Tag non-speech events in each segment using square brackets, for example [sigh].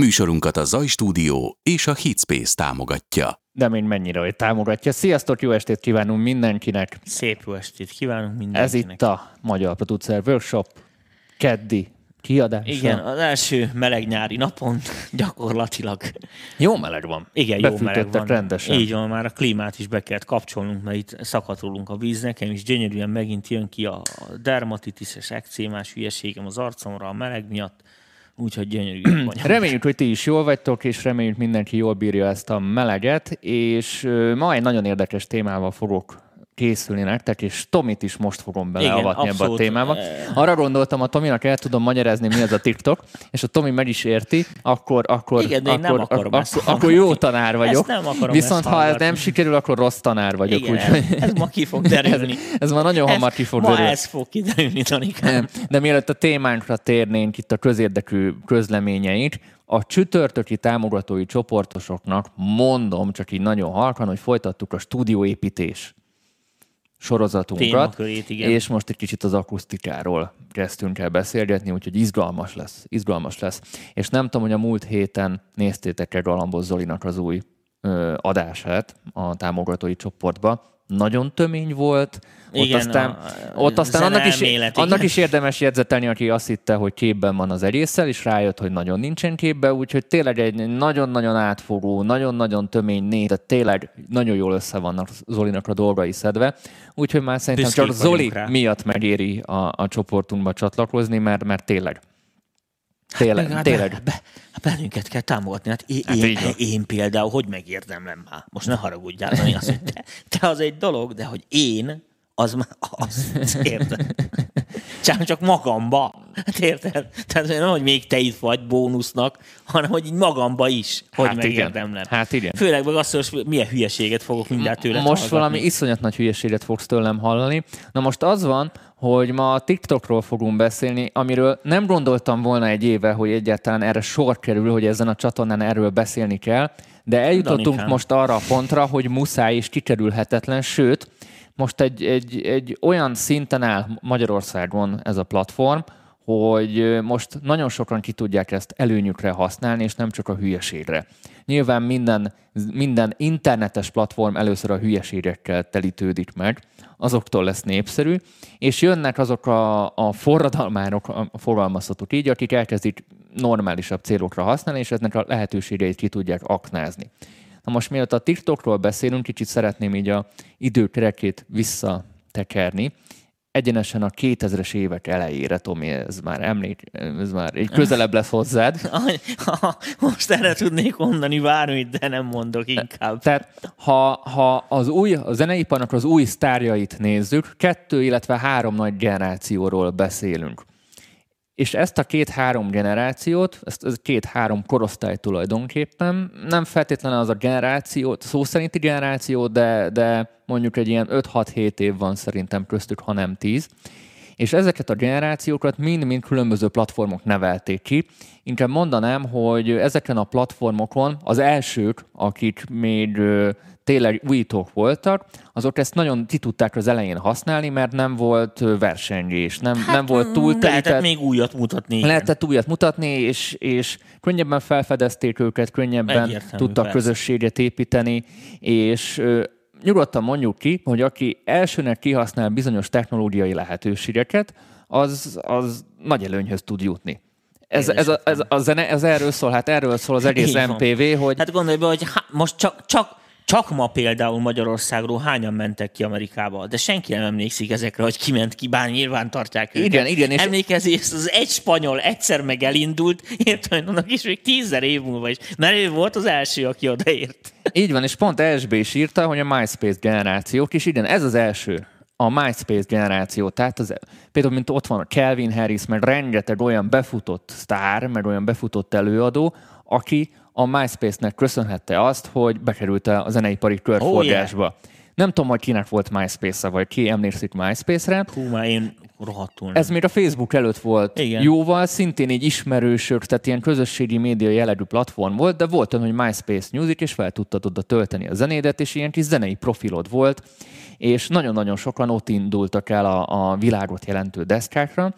Műsorunkat a Zaj Stúdió és a Hitspace támogatja. De még mennyire, hogy támogatja. Sziasztok, jó estét kívánunk mindenkinek! Szép jó estét kívánunk mindenkinek! Ez itt a Magyar Producer Workshop keddi kiadása. Igen, az első meleg nyári napon gyakorlatilag. Jó meleg van. Igen, jó meleg van. rendesen. Így van, már a klímát is be kellett kapcsolnunk, mert itt szakadulunk a víz. Nekem is gyönyörűen megint jön ki a dermatitises, ekcémás hülyeségem az arcomra a meleg miatt úgyhogy gyönyörű [clears throat] Reméljük, hogy ti is jól vagytok, és reméljük mindenki jól bírja ezt a meleget, és ma egy nagyon érdekes témával fogok készülni nektek, és Tomit is most fogom beleavatni ebbe a témába. Arra gondoltam, a Tominak el tudom magyarázni, mi az a TikTok, és a Tomi meg is érti, akkor, akkor, Igen, de akkor, nem akkor, akkor, akkor jó tanár vagyok. nem akarom Viszont ha ez nem sikerül, akkor rossz tanár vagyok. Igen, úgy, ez, ma ki fog derülni. [laughs] ez, ez ma nagyon ez, hamar ki fog ma derülni. ez fog kiderülni, Tanikám. De mielőtt a témánkra térnénk itt a közérdekű közleményeit, a csütörtöki támogatói csoportosoknak mondom, csak így nagyon halkan, hogy folytattuk a stúdióépítés sorozatunkat, Témakörét, igen. és most egy kicsit az akusztikáról kezdtünk el beszélgetni, úgyhogy izgalmas lesz, izgalmas lesz. És nem tudom, hogy a múlt héten néztétek-e Galambos Zolinak az új ö, adását a támogatói csoportba, nagyon tömény volt. Igen, ott aztán, a, ott aztán annak, is, elmélet, annak is [laughs] érdemes jegyzetelni, aki azt hitte, hogy képben van az egésszel, és rájött, hogy nagyon nincsen képben, úgyhogy tényleg egy nagyon-nagyon átfogó, nagyon-nagyon tömény négy, tehát tényleg nagyon jól össze vannak Zolinak a dolgai szedve. Úgyhogy már szerintem Büszkék csak Zoli rá. miatt megéri a, a csoportunkba csatlakozni, mert, mert tényleg. Tényleg, Hát, tényleg. Be, be, bennünket kell támogatni. Hát én, Hát én, én például, hogy megérdemlem már. Most ne haragudjál, Dani, azt, hogy te, te az egy dolog, de hogy én, az már, az, érted? Csak, csak magamba. Hát érted? Tehát nem, hogy még te itt vagy bónusznak, hanem hogy így magamba is, hogy Hát igen. megérdemlem. Hát igen. Főleg meg azt, hogy milyen hülyeséget fogok mindjárt tőle Most hallgatni. valami iszonyat nagy hülyeséget fogsz tőlem hallani. Na most az van, hogy ma a TikTokról fogunk beszélni, amiről nem gondoltam volna egy éve, hogy egyáltalán erre sor kerül, hogy ezen a csatornán erről beszélni kell, de eljutottunk Danikám. most arra a pontra, hogy muszáj és kikerülhetetlen, sőt, most egy, egy, egy olyan szinten áll Magyarországon ez a platform, hogy most nagyon sokan ki tudják ezt előnyükre használni, és nem csak a hülyeségre. Nyilván minden, minden internetes platform először a hülyeségekkel telítődik meg, azoktól lesz népszerű, és jönnek azok a, a forradalmárok, a fogalmazhatók így, akik elkezdik normálisabb célokra használni, és eznek a lehetőségeit ki tudják aknázni. Na most mielőtt a TikTokról beszélünk, kicsit szeretném így a időkerekét visszatekerni. Egyenesen a 2000-es évek elejére, Tomi, ez már emlék, ez már egy közelebb lesz hozzád. [laughs] [laughs] Most erre tudnék mondani bármit, de nem mondok inkább. Tehát ha, ha az új, a zeneiparnak az új sztárjait nézzük, kettő, illetve három nagy generációról beszélünk. És ezt a két-három generációt, ezt, ez két-három korosztály tulajdonképpen, nem feltétlenül az a generáció, szó szerinti generáció, de, de mondjuk egy ilyen 5-6-7 év van szerintem köztük, ha nem 10. És ezeket a generációkat mind-mind különböző platformok nevelték ki. Inkább mondanám, hogy ezeken a platformokon az elsők, akik még tényleg újítók voltak, azok ezt nagyon ki tudták az elején használni, mert nem volt versengés, nem, hát, nem volt mm, túltelített. Lehetett még újat mutatni. igen. Lehetett újat mutatni, és, és könnyebben felfedezték őket, könnyebben Egyértelmű, tudtak persze. közösséget építeni, és nyugodtan mondjuk ki, hogy aki elsőnek kihasznál bizonyos technológiai lehetőségeket, az, az nagy előnyhöz tud jutni. Ez, ez, a, ez, a zene, ez erről szól, hát erről szól az egész. MPV, hogy Hát gondolj be, hogy há, most csak, csak, csak ma például Magyarországról hányan mentek ki Amerikába, de senki nem emlékszik ezekre, hogy ki ment ki, bár nyilván tartják őket. Igen, igen, és- Emlékezés, az egy spanyol egyszer meg elindult, hogy annak is még tízzer év múlva is, mert ő volt az első, aki odaért. Így van, és pont SB is írta, hogy a MySpace generációk, és igen, ez az első, a MySpace generáció, tehát az, például mint ott van a Calvin Harris, meg rengeteg olyan befutott sztár, meg olyan befutott előadó, aki a MySpace-nek köszönhette azt, hogy bekerült a zeneipari körforgásba. Oh, yeah. Nem tudom, hogy kinek volt MySpace-e, vagy ki emlékszik MySpace-re. Hú, már én rohadtul nem. Ez még a Facebook előtt volt Igen. jóval, szintén egy ismerősök, tehát ilyen közösségi média jellegű platform volt, de volt olyan, hogy MySpace Music, és fel tudtad oda tölteni a zenédet, és ilyen kis zenei profilod volt, és nagyon-nagyon sokan ott indultak el a, a világot jelentő deszkákra,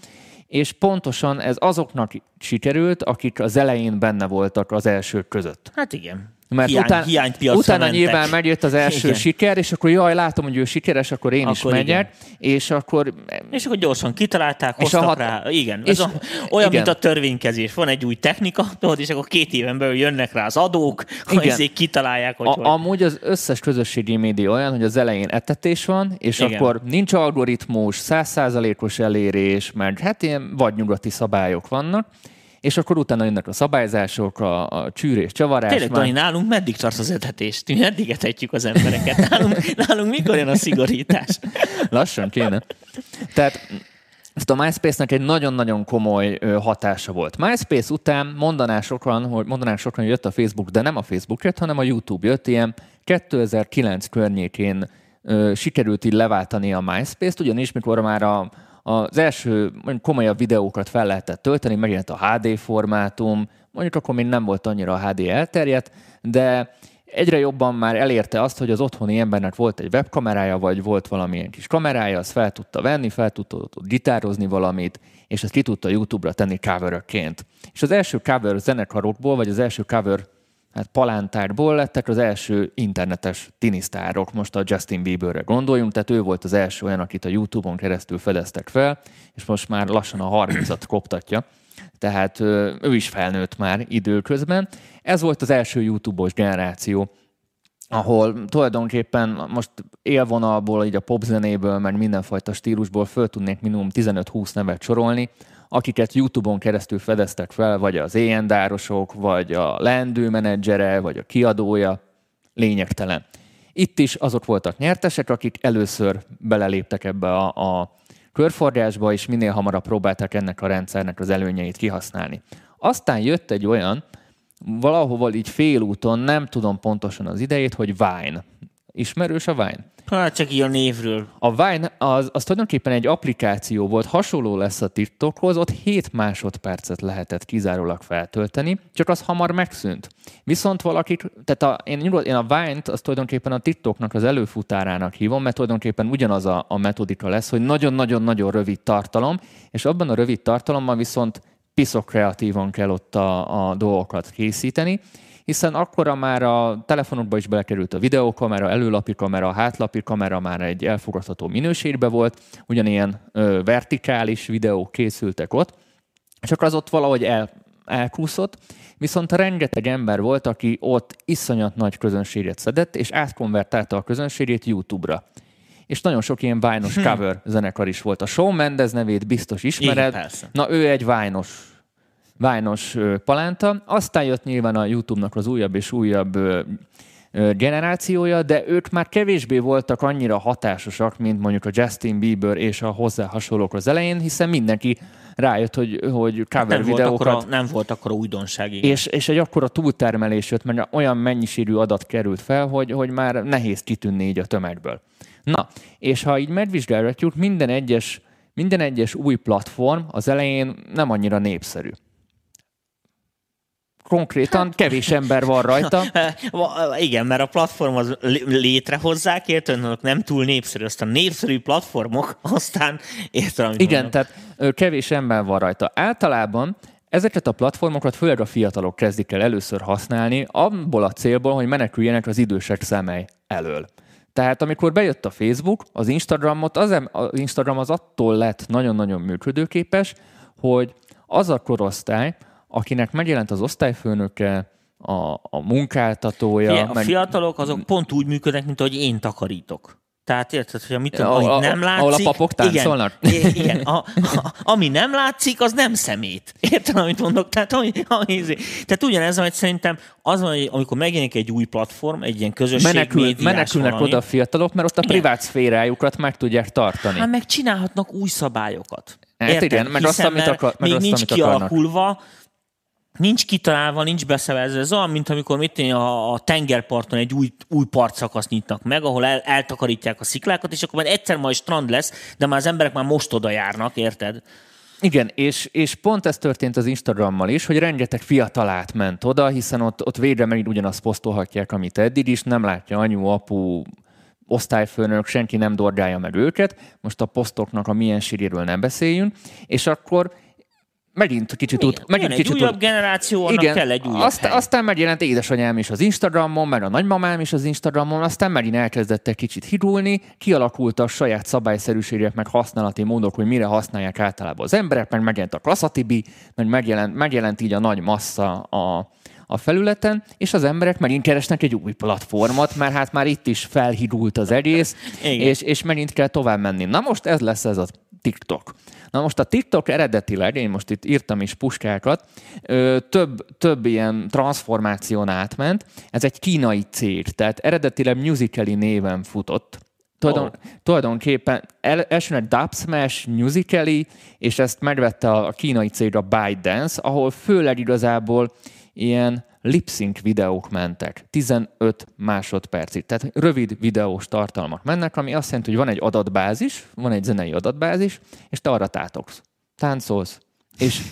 és pontosan ez azoknak sikerült, akik az elején benne voltak az elsők között. Hát igen. Mert Hiány, után, hiánypiacra utána mentek. nyilván megjött az első Igen. siker, és akkor jaj, látom, hogy ő sikeres, akkor én is Akkor megyek, és akkor És akkor gyorsan kitalálták, És a hoztak hat- rá. Igen, és- ez a, olyan, igen. mint a törvénykezés. Van egy új technika, tudod, és akkor két éven belül jönnek rá az adók, hogy [laughs] Igen. ezért kitalálják, hogy, A, hogy. amúgy az összes közösségi média olyan, hogy az elején etetés van, és Igen. akkor nincs algoritmus, százszázalékos elérés, mert hát ilyen vadnyugati szabályok vannak, és akkor utána jönnek a szabályzások, a, a csűrés, csavarás. Tényleg, már- Dani, nálunk meddig tart az etetés? Mi meddig etetjük az embereket? Nálunk, nálunk mikor jön a szigorítás? Lassan kéne. Tehát ezt a MySpace-nek egy nagyon-nagyon komoly hatása volt. MySpace után mondanák sokan, hogy, mondanák sokan, hogy jött a Facebook, de nem a Facebook jött, hanem a YouTube jött. Ilyen 2009 környékén sikerült így leváltani a MySpace-t, ugyanis mikor már a, az első mondjuk komolyabb videókat fel lehetett tölteni, megjelent a HD formátum, mondjuk akkor még nem volt annyira a HD elterjedt, de egyre jobban már elérte azt, hogy az otthoni embernek volt egy webkamerája, vagy volt valamilyen kis kamerája, azt fel tudta venni, fel tudta gitározni valamit, és ezt ki tudta YouTube-ra tenni coverökként. És az első cover zenekarokból, vagy az első cover hát palántárból lettek az első internetes tinisztárok, most a Justin Bieberre gondoljunk, tehát ő volt az első olyan, akit a YouTube-on keresztül fedeztek fel, és most már lassan a 30-at [clears throat] koptatja. Tehát ő is felnőtt már időközben. Ez volt az első YouTube-os generáció, ahol tulajdonképpen most élvonalból, így a popzenéből, meg mindenfajta stílusból föl tudnék minimum 15-20 nevet sorolni, akiket YouTube-on keresztül fedeztek fel, vagy az éjendárosok, vagy a leendő menedzsere, vagy a kiadója, lényegtelen. Itt is azok voltak nyertesek, akik először beleléptek ebbe a, a körforgásba, és minél hamarabb próbálták ennek a rendszernek az előnyeit kihasználni. Aztán jött egy olyan, valahova így félúton, nem tudom pontosan az idejét, hogy Vine. Ismerős a Vine? Hát csak így a névről. A Vine az, az tulajdonképpen egy applikáció volt, hasonló lesz a TikTokhoz, ott 7 másodpercet lehetett kizárólag feltölteni, csak az hamar megszűnt. Viszont valakik, tehát a, én, én a Vine-t azt tulajdonképpen a TikToknak az előfutárának hívom, mert tulajdonképpen ugyanaz a, a metodika lesz, hogy nagyon-nagyon-nagyon rövid tartalom, és abban a rövid tartalommal viszont piszok kreatívan kell ott a, a dolgokat készíteni, hiszen akkora már a telefonokba is belekerült a videókamera, előlapi kamera, hátlapi kamera már egy elfogadható minőségben volt, ugyanilyen ö, vertikális videók készültek ott, csak az ott valahogy el, elkúszott, viszont rengeteg ember volt, aki ott iszonyat nagy közönséget szedett, és átkonvertálta a közönségét YouTube-ra. És nagyon sok ilyen vájnos Hm. cover zenekar is volt. A Shawn Mendes nevét biztos ismered. Igen, persze. Na, ő egy vájnos vájnos palánta. Aztán jött nyilván a YouTube-nak az újabb és újabb generációja, de ők már kevésbé voltak annyira hatásosak, mint mondjuk a Justin Bieber és a hozzá hasonlók az elején, hiszen mindenki rájött, hogy, hogy cover Nem volt, videókat akkora, nem volt akkora újdonság. Igen. és, és egy akkora túltermelés jött, mert olyan mennyiségű adat került fel, hogy, hogy már nehéz kitűnni így a tömegből. Na, és ha így megvizsgálgatjuk, minden egyes, minden egyes új platform az elején nem annyira népszerű. Konkrétan kevés ember van rajta. [laughs] Igen, mert a platform az lé- létrehozzák, azok nem túl népszerű. Aztán népszerű platformok, [laughs] aztán érted, amit Igen, mondok. tehát kevés ember van rajta. Általában ezeket a platformokat főleg a fiatalok kezdik el először használni, abból a célból, hogy meneküljenek az idősek szemei elől. Tehát amikor bejött a Facebook, az Instagramot, az, az Instagram az attól lett nagyon-nagyon működőképes, hogy az a korosztály, akinek megjelent az osztályfőnöke, a, a munkáltatója, Figyelj, a fiatalok azok pont úgy működnek, mint ahogy én takarítok. Tehát érted, hogy amit, A- amit a- nem látszik... ahol a papok táncolnak? Igen, igen a, a, ami nem látszik, az nem szemét. Érted, amit mondok? Tehát, ami, ami, tehát ugyanez, amit szerintem az, van, hogy amikor megjelenik egy új platform, egy ilyen közösség menekül, médiás menekülnek valami, oda a fiatalok, mert ott a privát szférájukat meg tudják tartani. Hát meg csinálhatnak új szabályokat. Hát igen, meg azt, Hiszen amit mert akar- meg még azt, nincs amit akarnak. kialakulva, nincs kitalálva, nincs beszervezve. Ez olyan, mint amikor mit tenni, a, a tengerparton egy új, új partszakaszt nyitnak meg, ahol el, eltakarítják a sziklákat, és akkor majd egyszer majd strand lesz, de már az emberek már most oda járnak, érted? Igen, és, és pont ez történt az Instagrammal is, hogy rengeteg fiatal átment oda, hiszen ott, ott végre megint ugyanazt posztolhatják, amit eddig is, nem látja anyu, apu, osztályfőnök, senki nem dorgálja meg őket, most a posztoknak a milyen síréről nem beszéljünk, és akkor megint kicsit tud, megint jön egy kicsit újabb tud, generáció, annak igen, kell egy újabb aztán, hely. aztán megjelent édesanyám is az Instagramon, meg a nagymamám is az Instagramon, aztán megint elkezdett egy kicsit hidulni, kialakult a saját szabályszerűségek, meg használati módok, hogy mire használják általában az emberek, meg megjelent a klasszatibi, meg megjelent, megjelent így a nagy massza a, a felületen, és az emberek megint keresnek egy új platformot, mert hát már itt is felhidult az egész, és, és megint kell tovább menni. Na most ez lesz ez a TikTok. Na most a TikTok eredetileg, én most itt írtam is puskákat, több, több ilyen transformáción átment. Ez egy kínai cég, tehát eredetileg Musical.ly néven futott. Tulajdon, Oh. Tulajdonképpen el, elsőnek Dub Smash Musical.ly, és ezt megvette a, a kínai cég a ByteDance, ahol főleg igazából ilyen lip-sync videók mentek, 15 másodpercig. Tehát rövid videós tartalmak mennek, ami azt jelenti, hogy van egy adatbázis, van egy zenei adatbázis, és te arra tátogsz, táncolsz, és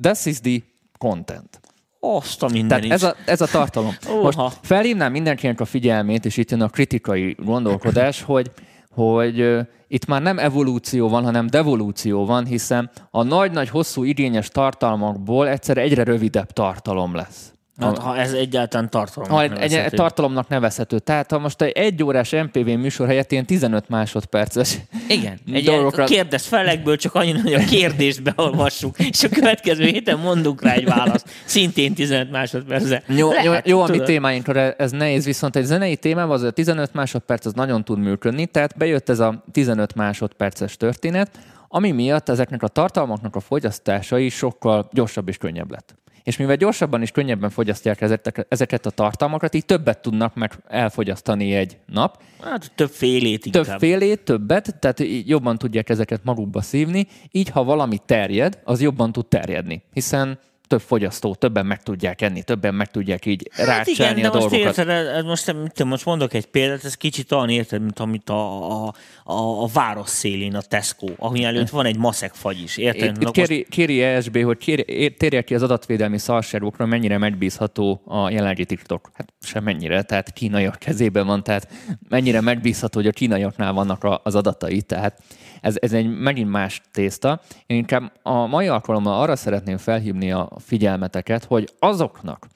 this is the content. Azt a Tehát mindenit. ez a, ez a tartalom. [laughs] Most felhívnám mindenkinek a figyelmét, és itt jön a kritikai gondolkodás, hogy, hogy itt már nem evolúció van, hanem devolúció van, hiszen a nagy-nagy, hosszú, igényes tartalmakból egyszer egyre rövidebb tartalom lesz. Hát, ha ez egyáltalán tartalom. Ha egy, egy tartalomnak nevezhető. Tehát ha most egy egyórás MPV műsor helyett ilyen 15 másodperces Igen, [laughs] egy dolgokra- kérdez felekből csak annyi, hogy a kérdést beolvassuk, és a következő héten mondunk rá egy választ. Szintén 15 másodpercre. Jó, jó, Lehet, jó a mi témáinkra ez nehéz, viszont egy zenei témában az a 15 másodperc az nagyon tud működni, tehát bejött ez a 15 másodperces történet, ami miatt ezeknek a tartalmaknak a fogyasztása is sokkal gyorsabb és könnyebb lett. És mivel gyorsabban és könnyebben fogyasztják ezeket, a tartalmakat, így többet tudnak meg elfogyasztani egy nap, Hát több félét inkább. több félét, többet, tehát jobban tudják ezeket magukba szívni, így ha valami terjed, az jobban tud terjedni, hiszen több fogyasztó, többen meg tudják enni, többen meg tudják így Hát rácselni igen, a most dolgokat. érted, ez most, mit most mondok egy példát, ez kicsit olyan érted, mint amit a, a, a, a város szélén a Tesco, ahol előtt van egy maszek fagy is, érted? Itt, itt most- kéri, kéri ESB, hogy kéri, térje ki az adatvédelmi szarságokra, mennyire megbízható a jelenlegi TikTok. Hát sem mennyire, tehát kínaiak kezében van, tehát mennyire megbízható, hogy a kínaiaknál vannak az adatai, tehát ez, ez egy megint más tészta. Én inkább a mai alkalommal arra szeretném felhívni a figyelmeteket, hogy azoknak,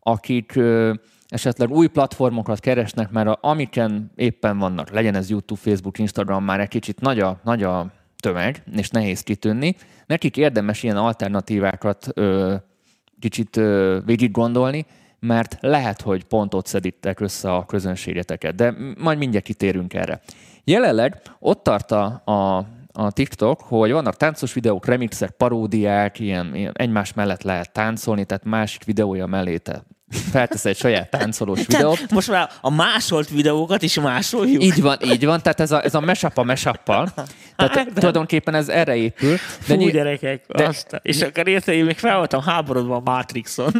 akik esetleg új platformokat keresnek, mert amiken éppen vannak, legyen ez YouTube, Facebook, Instagram, már egy kicsit nagy a, nagy a tömeg, és nehéz kitűnni, nekik érdemes ilyen alternatívákat ö, kicsit ö, végig gondolni, mert lehet, hogy pont ott szedítek össze a közönségeteket, de majd mindjárt kitérünk erre. Jelenleg ott tart a, a, a TikTok, hogy vannak táncos videók, remixek, paródiák, ilyen, ilyen egymás mellett lehet táncolni, tehát másik videója mellé te feltesz egy saját táncolós videót. Most már a másolt videókat is másoljuk. Így van, így van, tehát ez a, ez a mashup a mashuppal. Tehát tulajdonképpen ez erre épül. De Fú, ny- gyerekek, de- de, és akkor érted, én még fel voltam háborodva a Matrixon.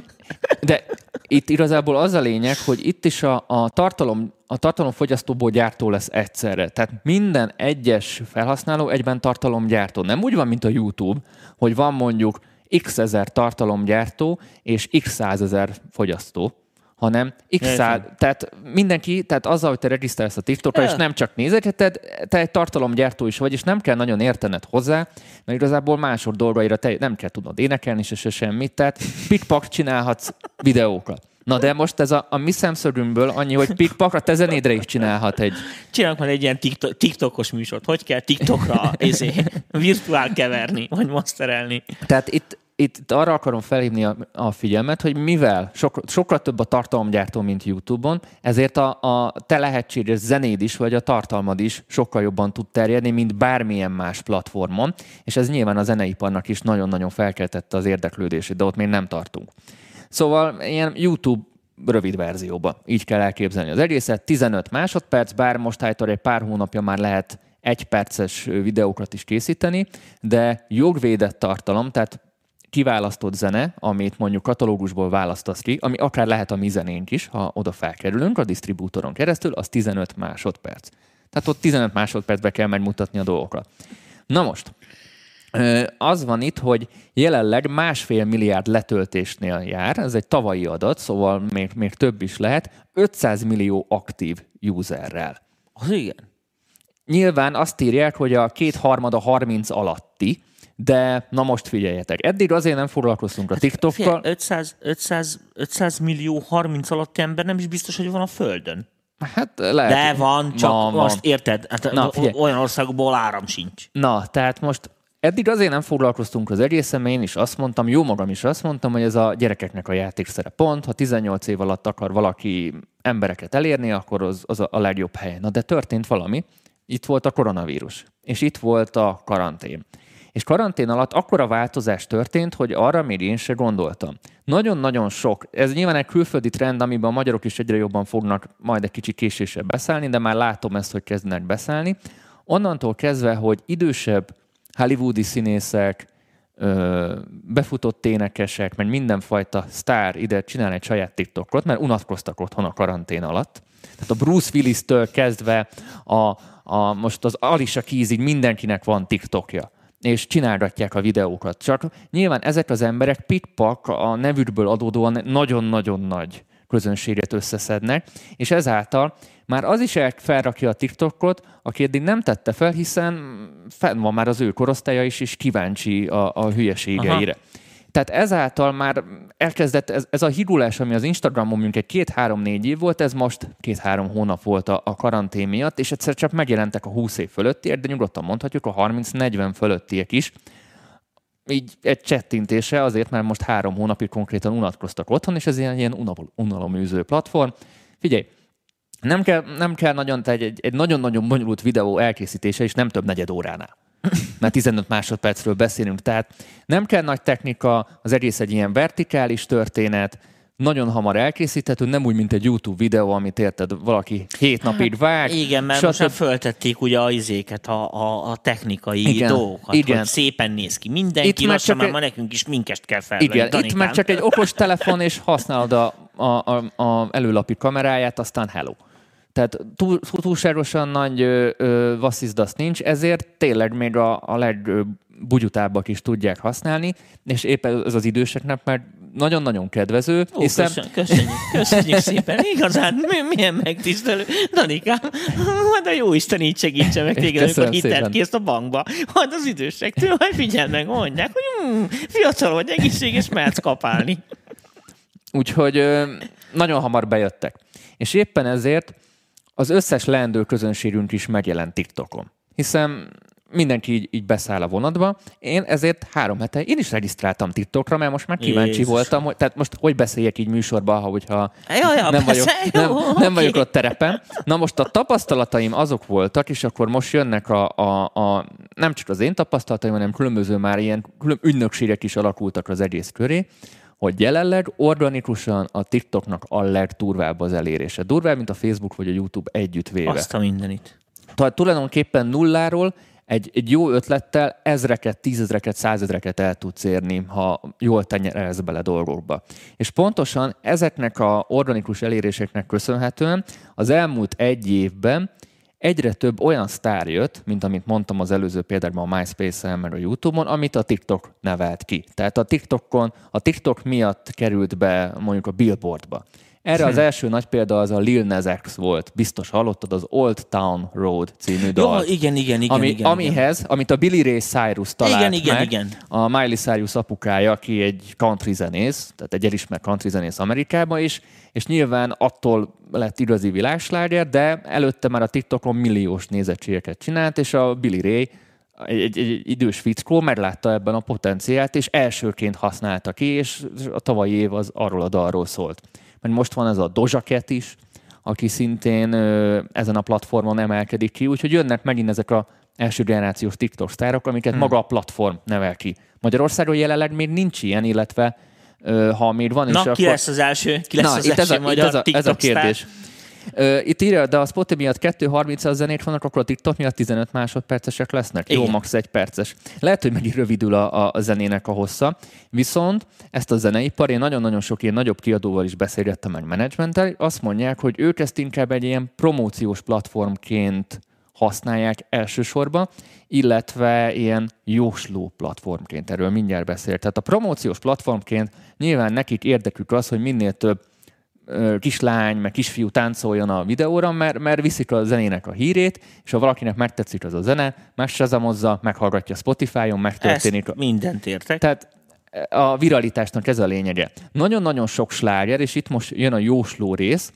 De itt igazából az a lényeg, hogy itt is a, a tartalom a tartalomfogyasztóból gyártó lesz egyszerre. Tehát minden egyes felhasználó egyben tartalomgyártó. Nem úgy van, mint a YouTube, hogy van mondjuk x ezer tartalomgyártó és x százezer fogyasztó, hanem x száz, tehát mindenki, tehát azzal, hogy te regisztrálsz a TikTokra, és nem csak nézegeted, te egy tartalomgyártó is vagy, és nem kell nagyon értened hozzá, mert igazából másod dolgaira te nem kell tudnod énekelni, se, se semmit, tehát pikpak csinálhatsz videókat. Na de most ez a, a mi szemszögünkből annyi, hogy pikpakra te zenédre is csinálhat egy. Csinálunk már egy ilyen TikTok, TikTokos műsort. Hogy kell TikTokra izé, virtuál keverni, vagy masterelni. Tehát itt, itt, itt arra akarom felhívni a, a figyelmet, hogy mivel sok, sokkal több a tartalomgyártó, mint YouTube-on, ezért a, a te lehetséges zenéd is, vagy a tartalmad is sokkal jobban tud terjedni, mint bármilyen más platformon, és ez nyilván a zeneiparnak is nagyon-nagyon felkeltette az érdeklődését, de ott még nem tartunk. Szóval ilyen YouTube rövid verzióba. Így kell elképzelni az egészet. 15 másodperc, bár most állítólag egy pár hónapja már lehet egy perces videókat is készíteni, de jogvédett tartalom, tehát kiválasztott zene, amit mondjuk katalógusból választasz ki, ami akár lehet a mi zenénk is, ha oda felkerülünk a disztribútoron keresztül, az 15 másodperc. Tehát ott 15 másodpercbe kell megmutatni a dolgokat. Na most, az van itt, hogy jelenleg másfél milliárd letöltésnél jár, ez egy tavalyi adat, szóval még, még több is lehet, 500 millió aktív userrel. Az igen. Nyilván azt írják, hogy a kétharmada 30 alatti, De na most figyeljetek, eddig azért nem foglalkoztunk a TikTokkal. Figyelj, 500, 500, 500 millió 30 alatt ember nem is biztos, hogy van a Földön. Hát lehet. De van, csak Van, van. most érted, hát Na, figyelj. olyan országokból áram sincs. Na, tehát most eddig azért nem foglalkoztunk az egészen, mert én is azt mondtam, jó magam is azt mondtam, hogy ez a gyerekeknek a játékszere pont, ha 18 év alatt akar valaki embereket elérni, akkor az, az a, legjobb hely. Na, de történt valami. Itt volt a koronavírus, és itt volt a karantén. És karantén alatt akkora változás történt, hogy arra még én se gondoltam. Nagyon-nagyon sok, ez nyilván egy külföldi trend, amiben a magyarok is egyre jobban fognak majd egy kicsit késéssel beszélni, de már látom ezt, hogy kezdenek beszélni. Onnantól kezdve, hogy idősebb hollywoodi színészek, befutott énekesek, meg mindenfajta sztár ide csinál egy saját TikTokot, mert unatkoztak otthon a karantén alatt. Tehát a Bruce Willis-től kezdve a, a, most az Alicia Keys-ig mindenkinek van TikTokja és csinálgatják a videókat. Csak nyilván ezek az emberek pikpak a nevükből adódóan nagyon-nagyon nagy közönséget összeszednek, és ezáltal már az is el- felrakja a TikTokot, aki eddig nem tette fel, hiszen fenn van már az ő korosztálya is, és kíváncsi a, a hülyeségeire. Aha. Tehát ezáltal már elkezdett ez, ez a higulás, ami az Instagramon egy két-három-négy év volt, ez most két-három hónap volt a, a karantén miatt, és egyszer csak megjelentek a 20 év fölöttiek, de nyugodtan mondhatjuk a 30-40 fölöttiek is, így egy csettintése azért, mert most három hónapig konkrétan unatkoztak otthon, és ez ilyen, ilyen unalom- unaloműző platform. Figyelj, nem kell, nem kell nagyon, tehát egy, egy nagyon-nagyon bonyolult videó elkészítése, és nem több negyed óránál. Mert 15 másodpercről beszélünk. Tehát nem kell nagy technika, az egész egy ilyen vertikális történet, nagyon hamar elkészíthető, nem úgy, mint egy YouTube videó, amit érted, valaki hét napig vág. Igen, mert most már föltették ugye a izéket, a, a, a technikai Igen, dolgokat, igen. hogy szépen néz ki mindenki, Itt itt már csak már egy- ma nekünk is minkest kell felvenni. Igen, itt Danikám. már csak egy okos telefon, és használod a, a, a, a előlapi kameráját, aztán hello. Tehát túl, túlságosan nagy ö, nincs, ezért tényleg még a, a legbugyutábbak is tudják használni, és éppen ez az időseknek már nagyon-nagyon kedvező, Ó, hiszen köszön, köszönjük, köszönjük [laughs] szépen. Igazán mi- milyen megtisztelő. Danikám, hát a jó Isten így segítse meg téged, amikor hitelt kész a bankba. Hát az idősektől, hogy figyeld meg, mondják, hogy mm, fiatal vagy, egészséges, mehetsz kapálni. Úgyhogy nagyon hamar bejöttek. És éppen ezért az összes leendő közönségünk is megjelent TikTokon. Hiszen mindenki így, így beszáll a vonatba. Én ezért három hete, én is regisztráltam TikTokra, mert most már kíváncsi Jézus. voltam, hogy, tehát most hogy beszéljek így műsorban, ha hogyha Ja, ja, nem, vagyok, jó, nem, oké. nem vagyok ott terepen. Na most a tapasztalataim azok voltak, és akkor most jönnek a, a, a nem csak az én tapasztalataim, hanem különböző már ilyen külön ügynökségek is alakultak az egész köré, hogy jelenleg organikusan a TikToknak a legdurvább az elérése. Durvább, mint a Facebook vagy a YouTube együttvéve. Azt a mindenit. Tehát tulajdonképpen nulláról egy, egy jó ötlettel ezreket, tízezreket, százezreket el tudsz érni, ha jól tenyerelsz bele dolgokba. És pontosan ezeknek a organikus eléréseknek köszönhetően az elmúlt egy évben egyre több olyan sztár jött, mint amit mondtam az előző példában a MySpace-en, meg a YouTube-on, amit a TikTok nevelt ki. Tehát a TikTokon, a TikTok miatt került be mondjuk a Billboardba. Erre az első nagy példa az a Lil Nas X volt. Biztos hallottad az Old Town Road című Jó, dal. igen, igen, igen, ami, igen, amihez, amit a Billy Ray Cyrus talált Igen, igen, meg, igen. a Miley Cyrus apukája, aki egy country zenész, tehát egy elismert country zenész Amerikában is, és nyilván attól lett igazi világsláger, de előtte már a TikTokon milliós nézettségeket csinált, és a Billy Ray egy, egy, egy idős fickó meglátta ebben a potenciált, és elsőként használta ki, és a tavalyi év az arról a dalról szólt. Mert most van ez a Doja Cat is, aki szintén ezen a platformon emelkedik ki, úgyhogy jönnek megint ezek a első generációs TikTok sztárok, amiket hmm. maga a platform nevel ki. Magyarországon jelenleg még nincs ilyen, illetve ha még van is, Na, akkor... ki lesz az első? Ki lesz Na, az itt ez első a, itt magyar ez a, ez a TikTok sztár? Itt írja, de a Spotify miatt 2.30 az zenét vannak, akkor a TikTok miatt 15 másodpercesek lesznek. Igen. Jó, max. egy perces. Lehet, hogy megint rövidül a, a, a zenének a hossza, viszont ezt a zeneipar, én nagyon-nagyon sok ilyen nagyobb kiadóval is beszélgettem meg menedzsmenttel, azt mondják, hogy ők ezt inkább egy ilyen promóciós platformként használják elsősorban, illetve ilyen jósló platformként. Erről mindjárt beszél. Tehát a promóciós platformként nyilván nekik érdekük az, hogy minél több kislány, meg kisfiú táncoljon a videóra, mert, mert viszik a zenének a hírét, és ha valakinek megtetszik az a zene, megsazamozza, meghallgatja Spotify-on, megtörténik. Ezt mindent értek. Tehát a viralitásnak ez a lényege. Nagyon-nagyon sok sláger, és itt most jön a jósló rész,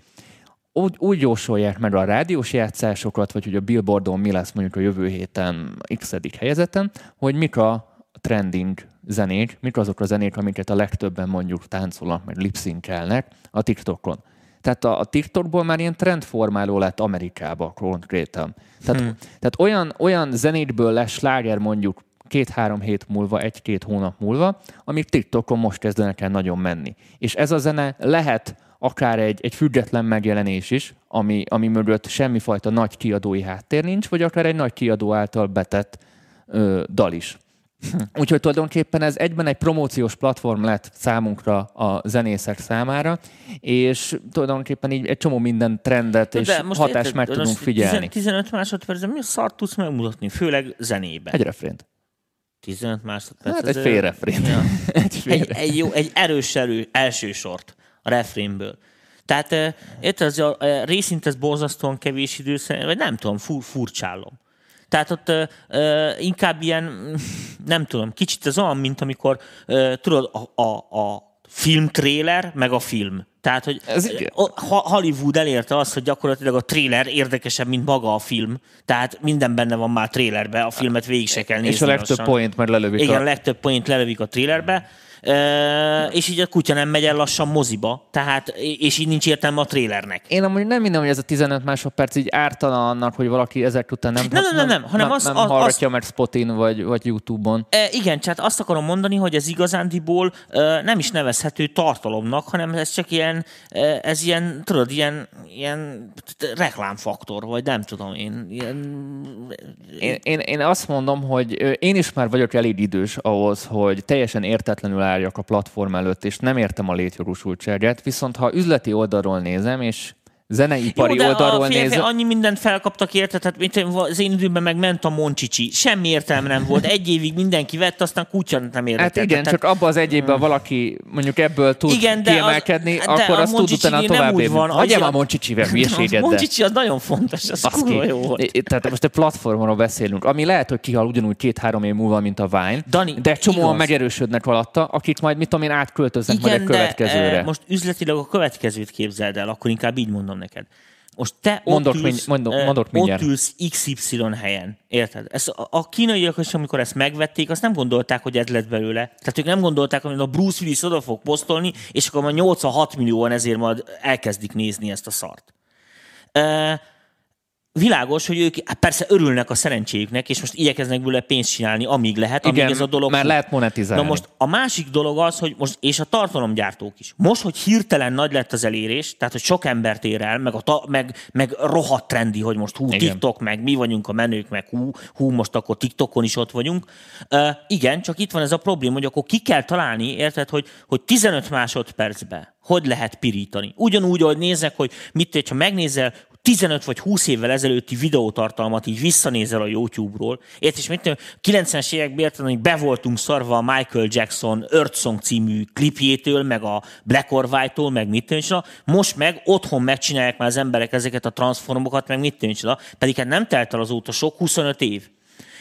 úgy, úgy jósolják meg a rádiós játszásokat, vagy hogy a Billboardon mi lesz mondjuk a jövő héten x helyezeten, hogy mik a trending zenék, mik azok a zenék, amiket a legtöbben mondjuk táncolnak, meg lipszinkelnek a TikTokon. Tehát a, a TikTokból már ilyen trendformáló lett Amerikába konkrétan. Tehát, hmm. tehát olyan, olyan zenékből lesz sláger mondjuk két-három hét múlva, egy-két hónap múlva, amik TikTokon most kezdenek el nagyon menni. És ez a zene lehet akár egy, egy független megjelenés is, ami, ami mögött semmifajta nagy kiadói háttér nincs, vagy akár egy nagy kiadó által betett ö, dal is. [laughs] Úgyhogy tulajdonképpen ez egyben egy promóciós platform lett számunkra a zenészek számára, és tulajdonképpen így egy csomó minden trendet és hatást meg tudunk figyelni. 15 másodpercben mi a szart tudsz megmutatni, főleg zenébe? Egy refrént. 15 másodperc. Hát egy fél refrén. Ja. [laughs] egy, fél. Egy, egy, jó, egy erős erő, első sort a refrénből. Tehát érted, az a, a részint ez borzasztóan kevés idő, vagy nem tudom, fur, furcsálom. Tehát ott uh, inkább ilyen, [laughs] nem tudom, kicsit ez olyan, mint amikor uh, tudod, a, a, a filmtréler, meg a film. Tehát, hogy Ez Hollywood elérte azt, hogy gyakorlatilag a tréler érdekesebb, mint maga a film. Tehát minden benne van már trélerbe, a filmet végig se kell nézni. És a legtöbb point már lelövik. Igen, a... a legtöbb point lelövik a trélerbe és így a kutya nem megy el lassan moziba, tehát, és így nincs értelme a trélernek. Én amúgy nem minden, hogy ez a 15 másodperc így ártana annak, hogy valaki ezek után nem, nem, nem, nem, nem, hanem nem, az, nem hallgatja az, meg Spotin vagy, vagy YouTube-on. E, igen, tehát azt akarom mondani, hogy ez igazándiból e, nem is nevezhető tartalomnak, hanem ez csak ilyen, e, ez ilyen, tudod, ilyen, ilyen reklámfaktor, vagy nem tudom én. Ilyen... Én, én, én azt mondom, hogy én is már vagyok elég idős ahhoz, hogy teljesen értetlenül áll álljak a platform előtt, és nem értem a létjogosultságát, viszont ha üzleti oldalról nézem, és zeneipari Jó, de oldalról a nézve... annyi mindent felkaptak érte, tehát mint az én időmben meg ment a Moncsicsi. Semmi értelme nem volt. Egy évig mindenki vett, aztán kutya nem érdekelt. Hát igen, tehát... csak abban az egy évben valaki mondjuk ebből tud igen, de kiemelkedni, az, akkor azt tud utána tovább érni. Hagyjam a Moncsicsivel hülyeséget. [laughs] A Moncsicsi az nagyon fontos, az kurva jó volt. Tehát most a platformról beszélünk, ami lehet, hogy kihal ugyanúgy két-három év múlva, mint a Vine, Dani, de csomóan igaz. megerősödnek alatta, akik majd, mit tudom én, átköltöznek igen, majd a következőre. De, most üzletileg a következőt képzeld el, akkor inkább így mondom neked most te mondok, ott ülsz, mondok, mondok ott ülsz XY helyen, érted? Ezt, a, a kínaiak is, amikor ezt megvették, azt nem gondolták, hogy ez lett belőle. Tehát ők nem gondolták, hogy a Bruce Willis oda fog posztolni, és akkor már 86 millióan ezért majd elkezdik nézni ezt a szart. Uh, világos, hogy ők hát persze örülnek a szerencséjüknek, és most igyekeznek belőle pénzt csinálni, amíg lehet, amíg Igen, ez a dolog. Már lehet monetizálni. Na most a másik dolog az, hogy most, és a tartalomgyártók is. Most, hogy hirtelen nagy lett az elérés, tehát hogy sok embert ér el, meg, a ta, meg, meg rohadt trendi, hogy most hú, igen. TikTok, meg mi vagyunk a menők, meg hú, hú, most akkor TikTokon is ott vagyunk. Uh, igen, csak itt van ez a probléma, hogy akkor ki kell találni, érted, hogy, hogy 15 másodpercben hogy lehet pirítani. Ugyanúgy, ahogy néznek, hogy mit, ha megnézel 15 vagy 20 évvel ezelőtti videótartalmat így visszanézel a YouTube-ról, érted, és mit tudom, 90-es években érted, hogy be voltunk szarva a Michael Jackson Earth Song című klipjétől, meg a Black or White-tól, meg mit tudom, most meg otthon megcsinálják már az emberek ezeket a transformokat, meg mit tudom, pedig hát nem telt el azóta sok, 25 év.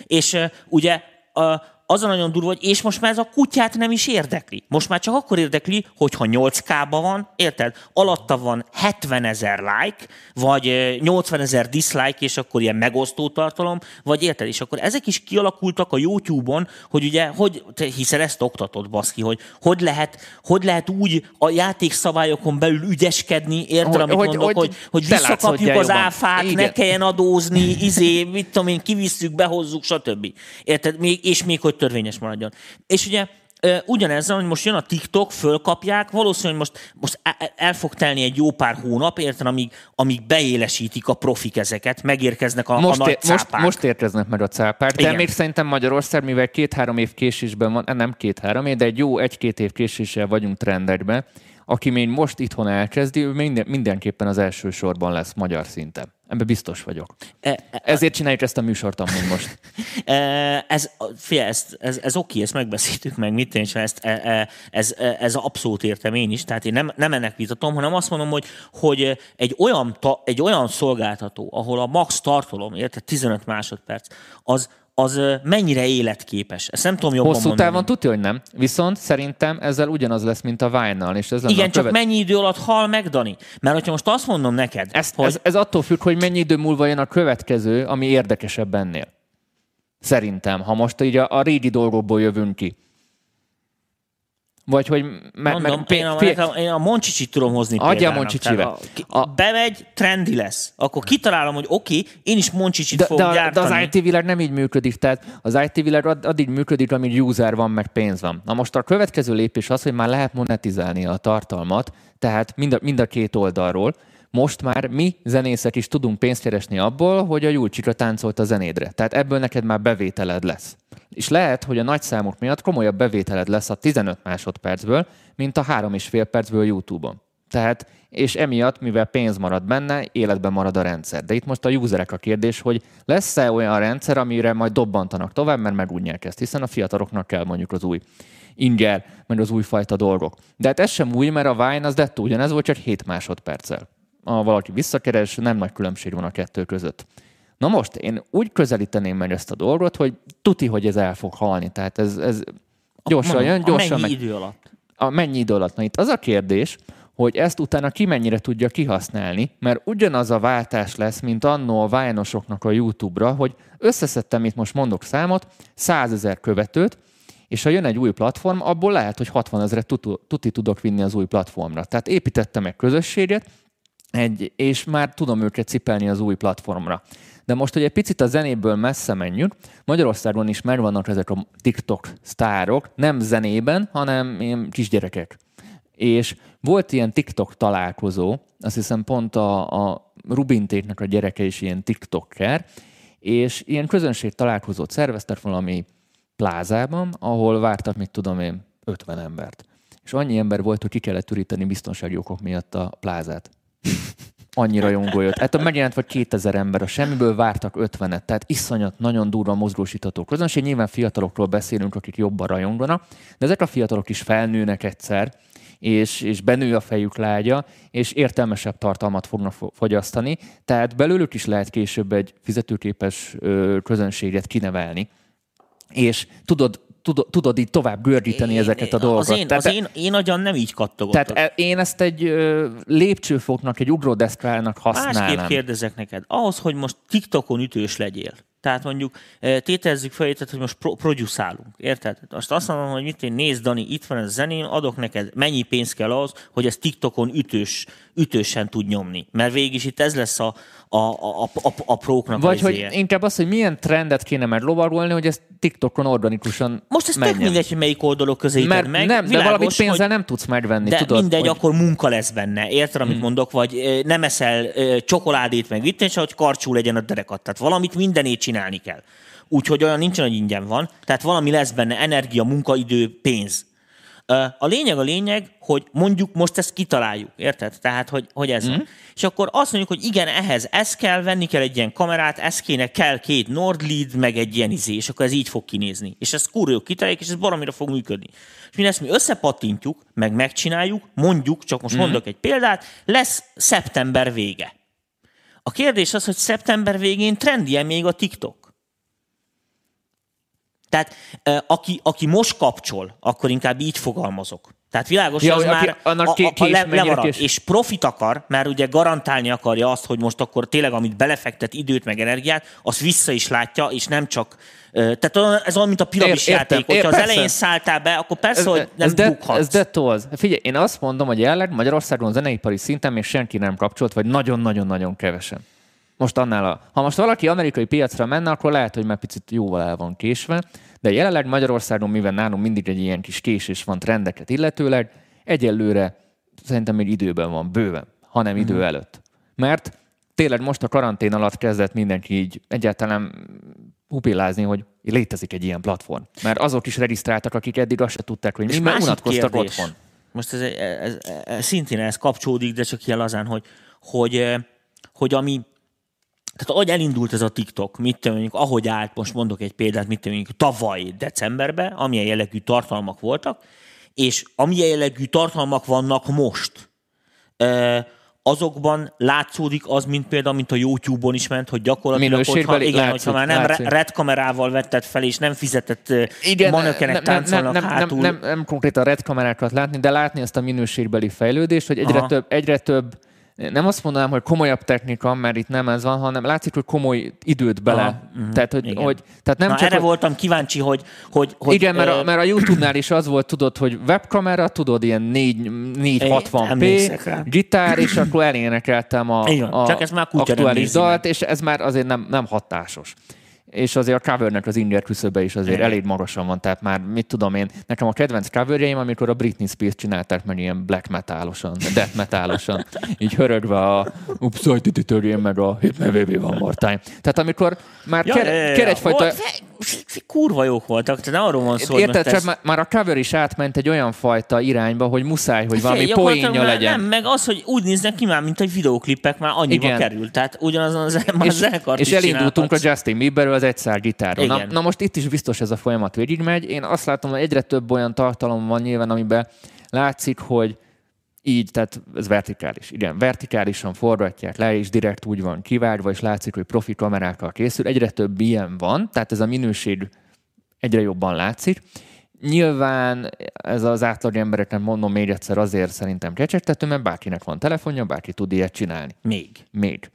És uh, ugye uh, az a nagyon durva, hogy és most már ez a kutyát nem is érdekli. Most már csak akkor érdekli, hogyha 8K-ba van, érted? Alatta van 70 ezer like, vagy 80 ezer dislike, és akkor ilyen megosztó tartalom, vagy érted? És akkor ezek is kialakultak a YouTube-on, hogy ugye, hogy, hiszen ezt oktatod, baszki, hogy hogy lehet, hogy lehet úgy a játékszabályokon belül ügyeskedni, érted, amit hogy, mondok, hogy, hogy, hogy visszakapjuk az áfát, Igen. ne kelljen adózni, izé, mit tudom én, kivisszük, behozzuk, stb. Érted? Még, és még, hogy hogy törvényes maradjon. És ugye ugyanezzel, hogy most jön a TikTok, fölkapják, valószínűleg most, most el fog telni egy jó pár hónap, érted, amíg, amíg beélesítik a profik ezeket, megérkeznek a, most a nagy most, most érkeznek meg a cápák, de Igen. még szerintem Magyarország, mivel két-három év késésben van, nem két-három év, de egy jó egy-két év késéssel vagyunk trendekben, aki még most itthon elkezdi, ő minden, mindenképpen az első sorban lesz magyar szinten. Ebben biztos vagyok. E, e, Ezért csináljuk ezt a műsort amúgy most. [laughs] e, ez, fia, ez, ez, ez oké, ezt megbeszéltük meg, mit én ezt, e, e, ez, e, ez abszolút értem én is, tehát én nem, nem ennek vitatom, hanem azt mondom, hogy, hogy egy, olyan, egy olyan szolgáltató, ahol a max tartalom, érted, 15 másodperc, az, az mennyire életképes. Ezt nem tudom jobban Hosszú mondani. távon tudja, hogy nem. Viszont szerintem ezzel ugyanaz lesz, mint a Vine-nal. És ez lenne Igen, a csak követ... mennyi idő alatt hal meg, Dani? Mert hogyha most azt mondom neked, ez, hogy ez, ez attól függ, hogy mennyi idő múlva jön a következő, ami érdekesebb ennél. Szerintem, ha most így a, a régi dolgokból jövünk ki. Vagy hogy... Me, Mondom, me, én, a, nekem- én a Moncsicsit tudom hozni példának. Moncsicsivel. A, A- bemegy, trendi lesz. Akkor kitalálom, hogy oké, én is Moncsicsit de, fogok de, de gyártani. az IT világ nem így működik. Tehát az IT világ ad- addig működik, amíg user van, meg pénz van. Na most a következő lépés az, hogy már lehet monetizálni a tartalmat, tehát mind a, mind a két oldalról. Most már mi zenészek is tudunk pénzt keresni abból, hogy a Julcsika táncolt a zenédre. Tehát ebből neked már bevételed lesz. És lehet, hogy a nagy számok miatt komolyabb bevételed lesz a 15 másodpercből, mint a 3,5 percből YouTube-on. Tehát, és emiatt, mivel pénz marad benne, életben marad a rendszer. De itt most a userek a kérdés, hogy lesz-e olyan rendszer, amire majd dobbantanak tovább, mert megunják ezt, hiszen a fiataloknak kell mondjuk az új inger, meg az újfajta dolgok. De hát ez sem új, mert a Vine az dettó ugyanez volt, csak 7 másodperccel. Ha valaki visszakeres, nem nagy különbség van a kettő között. Na most én úgy közelíteném meg ezt a dolgot, hogy tuti, hogy ez el fog halni. Tehát ez, ez gyorsan Mondom, jön, a gyorsan mennyi meg idő alatt? a mennyi idő alatt. Na itt az a kérdés, hogy ezt utána ki mennyire tudja kihasználni, mert ugyanaz a váltás lesz, mint annó a vájnosoknak a YouTube-ra, hogy összeszedtem, itt most mondok számot, 100 ezer követőt, és ha jön egy új platform, abból lehet, hogy 60 ezeret tuti tudok vinni az új platformra. Tehát építettem egy közösséget, egy, és már tudom őket cipelni az új platformra. De most, hogy egy picit a zenéből messze menjünk, Magyarországon is megvannak ezek a TikTok sztárok, nem zenében, hanem ilyen kisgyerekek. És volt ilyen TikTok találkozó, azt hiszem pont a, a Rubintéknek a gyereke is ilyen TikToker, és ilyen közönség találkozót szerveztek valami plázában, ahol vártak, mit tudom én, 50 embert. És annyi ember volt, hogy ki kellett üríteni biztonsági okok miatt a plázát. Annyira jongó jött. Ettől megjelent vagy 2000 ember, a semmiből vártak 50-et, tehát iszonyat, nagyon durva mozgósítható közönség. Nyilván fiatalokról beszélünk, akik jobban rajonganak, de ezek a fiatalok is felnőnek egyszer, és, és benő a fejük lágya, és értelmesebb tartalmat fognak fo- fogyasztani, tehát belőlük is lehet később egy fizetőképes ö, közönséget kinevelni. És tudod, tudod, tudod így tovább gördíteni ezeket a dolgokat. Az én, Tehát- az én, én agyam nem így kattogott. tehát e- én ezt egy ö, lépcsőfoknak, egy ugródeszkának Másképp használnám. kérdezek neked. Ahhoz, hogy most TikTokon ütős legyél, tehát mondjuk eh, tételezzük fel, érted, hogy most pro- producálunk, érted? Most azt mondom, hogy mit én nézd, Dani, itt van ez a zenén, adok neked, mennyi pénz kell ahhoz, hogy ez TikTokon ütős, ütősen tud nyomni. Mert végig is itt ez lesz a, a, a, a, a, próknak Vagy hogy izéje. inkább az, hogy milyen trendet kéne meg lovagolni, hogy ez TikTokon organikusan Most ez tök menjen. mindegy, hogy melyik oldalok közelíted Mert meg. nem, de Világos, valamit pénzzel hogy... nem tudsz megvenni, De tudod? mindegy, hogy... akkor munka lesz benne. Érted, amit hmm. mondok? Vagy ö, nem eszel ö, csokoládét, meg itt, és hogy karcsú legyen a derekat. Tehát valamit mindenét csinálni kell. Úgyhogy olyan nincsen, hogy ingyen van. Tehát valami lesz benne, energia, munkaidő, pénz. A lényeg a lényeg, hogy mondjuk most ezt kitaláljuk, érted? Tehát, hogy, hogy ez mm. És akkor azt mondjuk, hogy igen, ehhez ez kell, venni kell egy ilyen kamerát, ez kéne, kell két Nordlead, meg egy ilyen izé, és akkor ez így fog kinézni. És ezt kurva kitaláljuk, és ez baromira fog működni. És mi ezt mi összepattintjuk, meg megcsináljuk, mondjuk, csak most mm. mondok egy példát, lesz szeptember vége. A kérdés az, hogy szeptember végén trendi még a TikTok? Tehát aki, aki most kapcsol, akkor inkább így fogalmazok. Tehát világos, Ja, az aki- már annak a, a, a le, lemarad, és profit akar, mert ugye garantálni akarja azt, hogy most akkor tényleg, amit belefektet időt meg energiát, azt vissza is látja, és nem csak... Tehát ez olyan, mint a piramis Ér- játék. Hogyha az elején szálltál be, akkor persze, hogy nem ez de, bukhatsz. ez dettó az. Figyelj, én azt mondom, hogy jelenleg Magyarországon zeneipari szinten még senki nem kapcsolt, vagy nagyon-nagyon-nagyon kevesen. Most annál a... Ha most valaki amerikai piacra menne, akkor lehet, hogy már picit jóval el van késve, de jelenleg Magyarországon, mivel nálunk mindig egy ilyen kis késés van trendeket illetőleg, egyelőre szerintem még időben van, bőven, hanem idő előtt. Mert tényleg most a karantén alatt kezdett mindenki így egyáltalán hupillázni, hogy létezik egy ilyen platform. Mert azok is regisztráltak, akik eddig azt se tudták, hogy mi, mert unatkoztak kérdés. otthon. most ez, ez, ez, ez szintén ez kapcsolódik, de csak ilyen lazán, hogy, hogy, eh, hogy ami, tehát ahogy elindult ez a TikTok, mit tudom, mondjuk, ahogy állt, most mondok egy példát, mit tudom, mondjuk tavaly decemberben, amilyen jellegű tartalmak voltak, és amilyen jellegű tartalmak vannak most, azokban látszódik az, mint például, mint a YouTube-on is ment, hogy gyakorlatilag, hogyha, igen, látszik, hogyha már nem látszik. red kamerával vetted fel, és nem fizetett igen, manökenek nem, nem, nem, hátul. Nem, nem, nem konkrétan red kamerákat látni, de látni ezt a minőségbeli fejlődést, hogy egyre több, egyre több nem azt mondanám, hogy komolyabb technika, mert itt nem ez van, hanem látszik, hogy komoly időt bele. Aha, uh-huh, tehát, hogy, hogy, tehát nem Na, csak, erre hogy, voltam kíváncsi, hogy... hogy, hogy igen, mert, a, mert a YouTube-nál is az volt, tudod, hogy webkamera, tudod, ilyen 4, 460p, gitár, és akkor elénekeltem a, a csak ez már aktuális dalt, és ez már azért nem, nem hatásos és azért a covernek az inger küszöbe is azért elég magasan van, tehát már mit tudom én, nekem a kedvenc coverjeim, amikor a Britney Spears csinálták meg ilyen black metalosan, death metalosan, [laughs] így hörögve a Oops, I did it meg a Hit Me Baby One More Time. Tehát amikor már ja, ker, ja, ja, ker egyfajta... Kurva jók voltak, tehát arról van szó, Érted, csak ez... már a cover is átment egy olyan fajta irányba, hogy muszáj, hogy valami poénja legyen. Nem, meg az, hogy úgy néznek ki már, mint egy videóklipek, már annyiba Igen. került. Tehát ugyanazon az, [laughs] az és, és elindultunk a Justin Bieberről az egyszer gitáron. Na, na, most itt is biztos ez a folyamat végigmegy. Én azt látom, hogy egyre több olyan tartalom van nyilván, amiben látszik, hogy így, tehát ez vertikális. Igen, vertikálisan forgatják le, és direkt úgy van kivágva, és látszik, hogy profi kamerákkal készül. Egyre több ilyen van, tehát ez a minőség egyre jobban látszik. Nyilván ez az átlag embereknek mondom még egyszer azért szerintem kecsegtető, mert bárkinek van telefonja, bárki tud ilyet csinálni. Még. Még.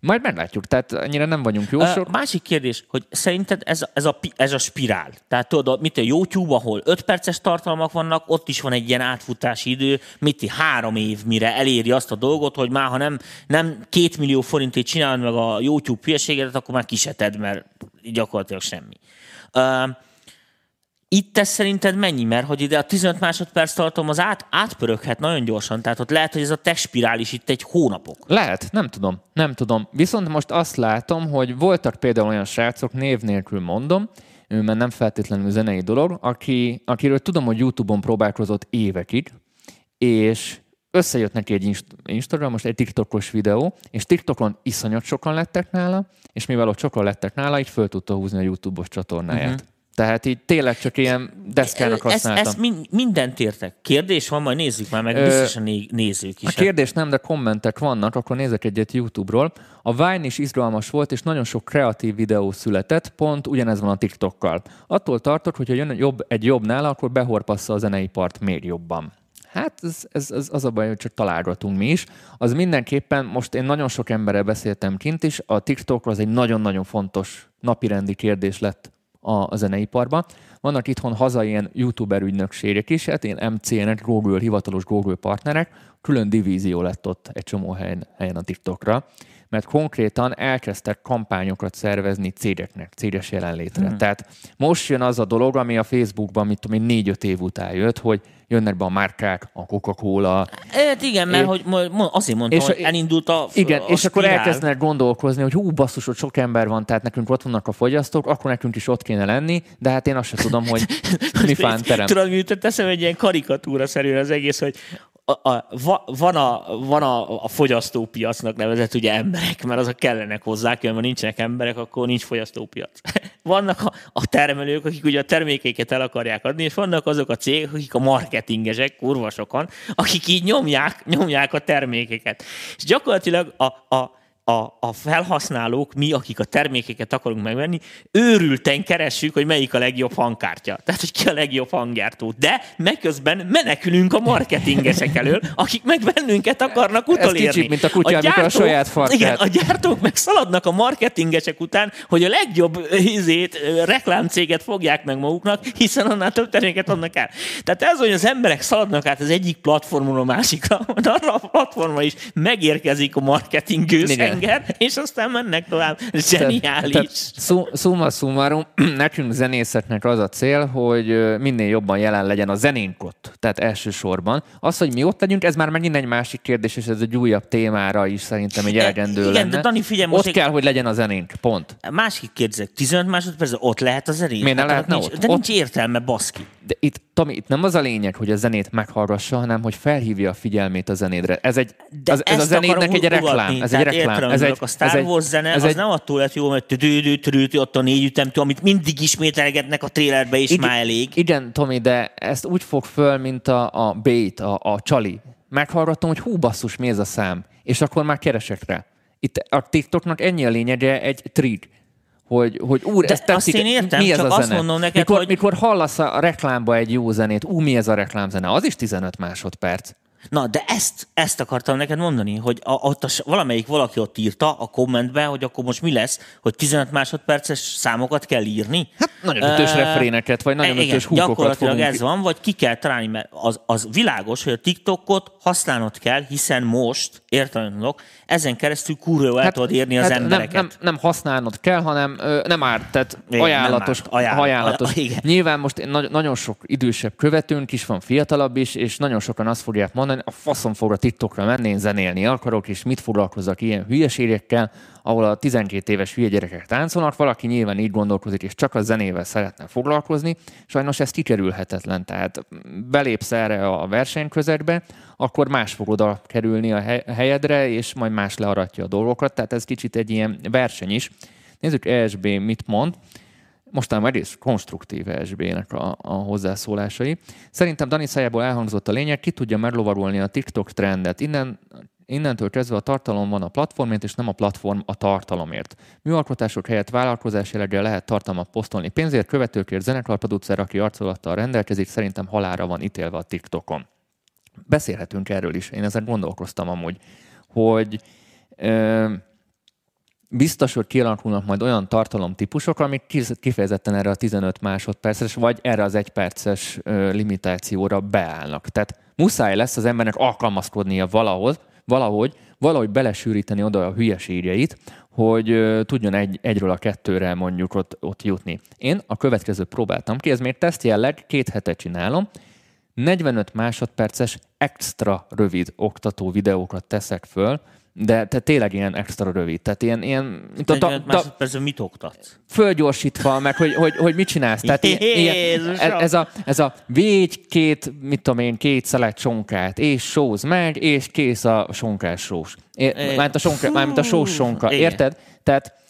Majd meglátjuk, tehát annyira nem vagyunk jósok. A másik kérdés, hogy szerinted ez, ez, a, ez a spirál, tehát tudod, mit a YouTube, ahol 5 perces tartalmak vannak, ott is van egy ilyen átfutási idő, mit három év, mire eléri azt a dolgot, hogy már ha nem, nem két millió forintét csinálod meg a YouTube hülyeségedet, akkor már kiseted, mert gyakorlatilag semmi. Uh, itt ez szerinted mennyi? Mert hogy ide a 15 másodperc tartom az át, átpöröghet nagyon gyorsan, tehát ott lehet, hogy ez a testspirál is itt egy hónapok. Lehet, nem tudom, nem tudom. Viszont most azt látom, hogy voltak például olyan srácok, név nélkül mondom, mert nem feltétlenül zenei dolog, aki, akiről tudom, hogy YouTube-on próbálkozott évekig, és összejött neki egy Instagram, most egy TikTokos videó, és TikTokon iszonyat sokan lettek nála, és mivel ott sokan lettek nála, így föl tudta húzni a YouTube-os csatornáját. Uh-huh. Tehát így tényleg csak ilyen deszkának használtam. Ezt, ezt mindent értek. Kérdés van, majd nézzük már meg, biztos a nézők is. A kérdés nem, de kommentek vannak, akkor nézek egyet YouTube-ról. A Vine is izgalmas volt, és nagyon sok kreatív videó született, pont ugyanez van a TikTokkal. Attól tartok, hogyha jön jobb, egy jobb nála, akkor behorpassza a zeneipart még jobban. Hát ez, ez, ez az a baj, hogy csak találgatunk mi is. Az mindenképpen, most én nagyon sok emberrel beszéltem kint is, a TikTok az egy nagyon-nagyon fontos napirendi kérdés lett a, a zeneiparban. Vannak itthon hazai ilyen youtuber ügynökségek is, hát én MCN-ek, Google, hivatalos Google partnerek, külön divízió lett ott egy csomó helyen, helyen a TikTokra, mert konkrétan elkezdtek kampányokat szervezni cégeknek, céges jelenlétre. Hmm. Tehát most jön az a dolog, ami a Facebookban, mit tudom én, négy-öt év után jött, hogy jönnek be a márkák, a Coca-Cola. Hát igen, mert é, hogy azért mondtam, és, hogy elindult a Igen, a és spirál. akkor elkezdenek gondolkozni, hogy hú, basszus, hogy sok ember van, tehát nekünk ott vannak a fogyasztók, akkor nekünk is ott kéne lenni, de hát én azt sem tudom, hogy [laughs] mi fán terem. Tudod, mi jutott eszembe egy ilyen karikatúra szerűen az egész, hogy a, a, van, a, van a, a fogyasztópiacnak nevezett ugye emberek, mert azok kellenek hozzá, mert nincsenek emberek, akkor nincs fogyasztópiac. [laughs] Vannak a, a termelők, akik ugye a termékeiket el akarják adni, és vannak azok a cégek, akik a marketingesek, kurva sokan, akik így nyomják, nyomják a termékeket. És gyakorlatilag a, a, a, a felhasználók, mi, akik a termékeket akarunk megvenni, őrülten keressük, hogy melyik a legjobb hangkártya. Tehát, hogy ki a legjobb hanggyártó. De megközben menekülünk a marketingesek elől, akik meg bennünket akarnak utolérni. Ez kicsit, mint a kutya, a, gyártók, a saját farkát. Igen, a gyártók meg szaladnak a marketingesek után, hogy a legjobb izét, reklámcéget fogják meg maguknak, hiszen annál több terméket adnak el. Tehát ez, hogy az emberek szaladnak át az egyik platformon a másikra, [laughs] arra a platformra is megérkezik a marketing gőz, banger, és aztán mennek tovább. Zseniális. Tehát, szóma szumarum, [clears throat] nekünk zenészeknek az a cél, hogy minél jobban jelen legyen a zenénk ott. Tehát elsősorban. Az, hogy mi ott legyünk, ez már megint egy másik kérdés, és ez egy újabb témára is szerintem egy elegendő Igen, lenne. de Dani, figyelj, ott kell, hogy legyen a zenénk. Pont. Másik kérdezek, 15 másodperc, ott lehet a zenét? Miért ne Hát lehetne nincs, ott? De nincs értelme, baszki. De itt, Tomi, itt nem az a lényeg, hogy a zenét meghallgassa, hanem hogy felhívja a figyelmét a zenédre. Ez, egy, az, ez a zenének egy reklám. Ez egy Tehát reklám. Értem, ez egy, a Star ez egy, Wars zene ez az egy, nem attól lett jó, mert tüdődő, tüdődő, ott a négy ütemtő, amit mindig ismételgetnek a trélerbe, és Igen. már elég. Igen, Tomi, de ezt úgy fog föl, mint a, a bait, a, a csali. Meghallgatom, hogy hú basszus, mi ez a szám, és akkor már keresek rá. Itt a TikToknak ennyi a lényege egy trig, hogy, hogy úr, De ez tetszik, azt én értem, mi ez csak a azt zene? mondom neked, mikor, hogy- mikor hallasz a reklámba egy jó zenét, ú, mi ez a reklámzene, az is 15 másodperc. Na, de ezt, ezt akartam neked mondani, hogy a, ott a, valamelyik valaki ott írta a kommentbe, hogy akkor most mi lesz, hogy 15 másodperces számokat kell írni. Hát, nagyon ütős refréneket, vagy nagyon ütős húkokat Gyakorlatilag fogunk- ez van, vagy ki kell találni, mert az, az világos, hogy a TikTokot használnod kell, hiszen most, értelmeződök, ezen keresztül kurva el tudod érni az hát embereket. Nem, nem, nem használnod kell, hanem ö, nem árt, tehát Igen, ajánlatos. nem árt. Ajánl- ajánlatos. aj- [laughs] igen. Nyilván most nagy, nagyon sok idősebb követőnk is van, fiatalabb is, és nagyon sokan azt fogják mondani, a faszom fog a TikTokra menni, én zenélni akarok, és mit foglalkozzak ilyen hülyeségekkel, ahol a 12 éves hülye gyerekek táncolnak, valaki nyilván így gondolkozik, és csak a zenével szeretne foglalkozni. Sajnos ez kikerülhetetlen, tehát belépsz erre a versenyközegbe, akkor más fog oda kerülni a hely- helyedre, és majd más learatja a dolgokat, tehát ez kicsit egy ilyen verseny is. Nézzük ESB mit mond. Mostanában egész konstruktív ESB-nek a, a hozzászólásai. Szerintem Dani szájából elhangzott a lényeg, ki tudja meglovarolni a TikTok trendet. Innen, innentől kezdve a tartalom van a platformért, és nem a platform a tartalomért. Műalkotások helyett vállalkozás jelleggel lehet tartalmat posztolni. Pénzért, követőkért, zenekarproducer, aki arcolattal rendelkezik, szerintem halára van ítélve a TikTokon. Beszélhetünk erről is. Én ezen gondolkoztam amúgy, hogy ö, biztos, hogy kialakulnak majd olyan tartalomtípusok, amik kifejezetten erre a 15 másodperces, vagy erre az egyperces limitációra beállnak. Tehát muszáj lesz az embernek alkalmazkodnia valahoz, valahogy, valahogy belesűríteni oda a hülyeségeit, hogy tudjon egy, egyről a kettőre mondjuk ott, ott jutni. Én a következőt próbáltam ki, ez még teszt jelleg, két hete csinálom, 45 másodperces extra rövid oktató videókat teszek föl, de te tényleg ilyen extra rövid. Tehát ilyen, ilyen mint a, 45 ta, ta, másodpercben mit oktatsz? fölgyorsítva, meg hogy, hogy, hogy mit csinálsz. Tehát ilyen, ilyen, ez, a, ez a végy két, mit tudom én, két szelet sonkát, és sóz meg, és kész a sonkás sós. Mármint a, sonka, mármint a sós sonka. Érted? Tehát eh,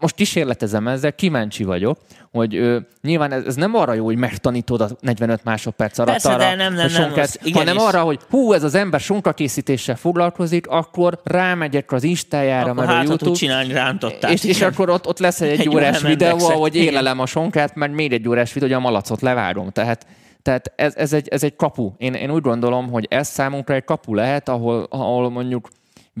most kísérletezem ezzel, kíváncsi vagyok, hogy ö, nyilván ez, ez nem arra jó, hogy megtanítod a 45 másodperc alatt Persze, arra, de nem, nem, nem, sonkát, igenis. hanem arra, hogy hú, ez az ember sonkakészítéssel foglalkozik, akkor rámegyek az Instájára, meg a hát, YouTube, csinálni rántottát. és, és akkor ott, ott lesz egy, egy órás videó, ahogy élelem a sonkát, meg még egy órás videó, hogy a malacot levárom. Tehát, tehát ez, ez, egy, ez egy kapu. Én, én úgy gondolom, hogy ez számunkra egy kapu lehet, ahol, ahol mondjuk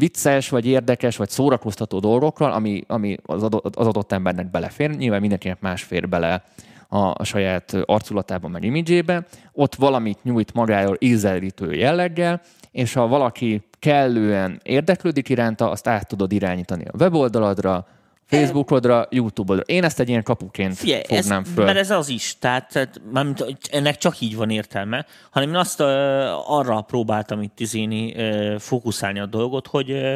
vicces, vagy érdekes, vagy szórakoztató dolgokról, ami, ami az, adott, az adott embernek belefér. Nyilván mindenkinek más fér bele a, a saját arculatában, meg imidzsébe. Ott valamit nyújt magáról ízelítő jelleggel, és ha valaki kellően érdeklődik iránta, azt át tudod irányítani a weboldaladra, Facebookodra, YouTube-odra. Én ezt egy ilyen kapuként Figyelj, ez, fognám föl. mert ez az is, tehát, tehát mármint, ennek csak így van értelme, hanem én azt uh, arra próbáltam itt izéni, uh, fókuszálni a dolgot, hogy uh,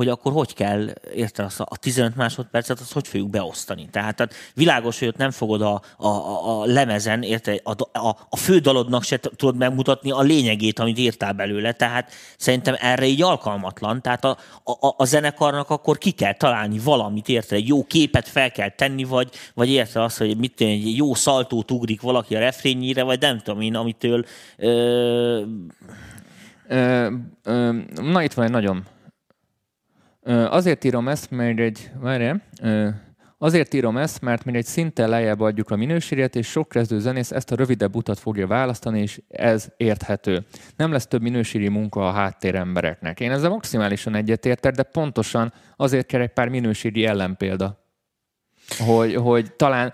hogy akkor hogy kell, érted, azt a a 15 másodpercet, azt hogy fogjuk beosztani. Tehát, tehát világos, hogy ott nem fogod a, a, a, a lemezen, érted, a, a, a fő dalodnak se tudod megmutatni a lényegét, amit írtál belőle, tehát szerintem erre így alkalmatlan. Tehát a, a, a zenekarnak akkor ki kell találni valamit, érted, egy jó képet fel kell tenni, vagy, vagy érted azt, hogy mit tudom, egy jó szaltót ugrik valaki a refrényére, vagy nem tudom én, amitől ö, Ö, ö, na, itt van egy nagyon... Azért írom ezt, mert egy... Várjál. Azért írom ezt, mert mi egy szinten lejjebb adjuk a minőséget, és sok kezdő zenész ezt a rövidebb utat fogja választani, és ez érthető. Nem lesz több minőségi munka a háttérembereknek. Én ezzel maximálisan egyetértek, de pontosan azért kell egy pár minőségi ellenpélda. Hogy, hogy talán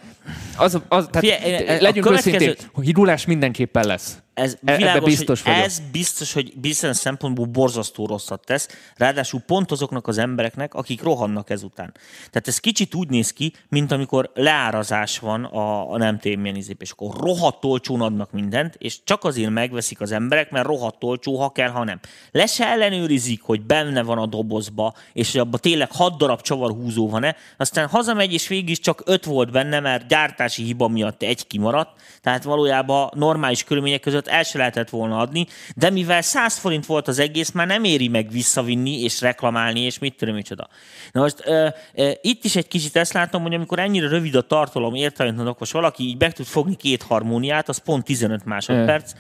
az, az tehát a legyünk őszintén, hogy higulás mindenképpen lesz. Ez E- ebbe világos, biztos hogy vagyok. ez biztos, hogy bizonyos szempontból borzasztó rosszat tesz, ráadásul pont azoknak az embereknek, akik rohannak ezután. Tehát ez kicsit úgy néz ki, mint amikor leárazás van a, a nem milyen izép, és akkor rohadt olcsón adnak mindent, és csak azért megveszik az emberek, mert rohadt olcsó, ha kell, ha nem. Le se ellenőrizik, hogy benne van a dobozba, és hogy abban tényleg hat darab csavarhúzó van-e, aztán hazamegy, és végig is csak öt volt benne, mert gyártási hiba miatt egy kimaradt, tehát valójában normális körülmények között el se lehetett volna adni, de mivel 100 forint volt az egész, már nem éri meg visszavinni és reklamálni, és mit tudom micsoda. Na most ö, ö, itt is egy kicsit ezt látom, hogy amikor ennyire rövid a tartalom értelemben, akkor valaki így meg tud fogni két harmóniát, az pont 15 másodperc,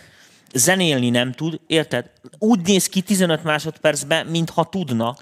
zenélni nem tud, érted? Úgy néz ki 15 másodpercben, mintha tudna.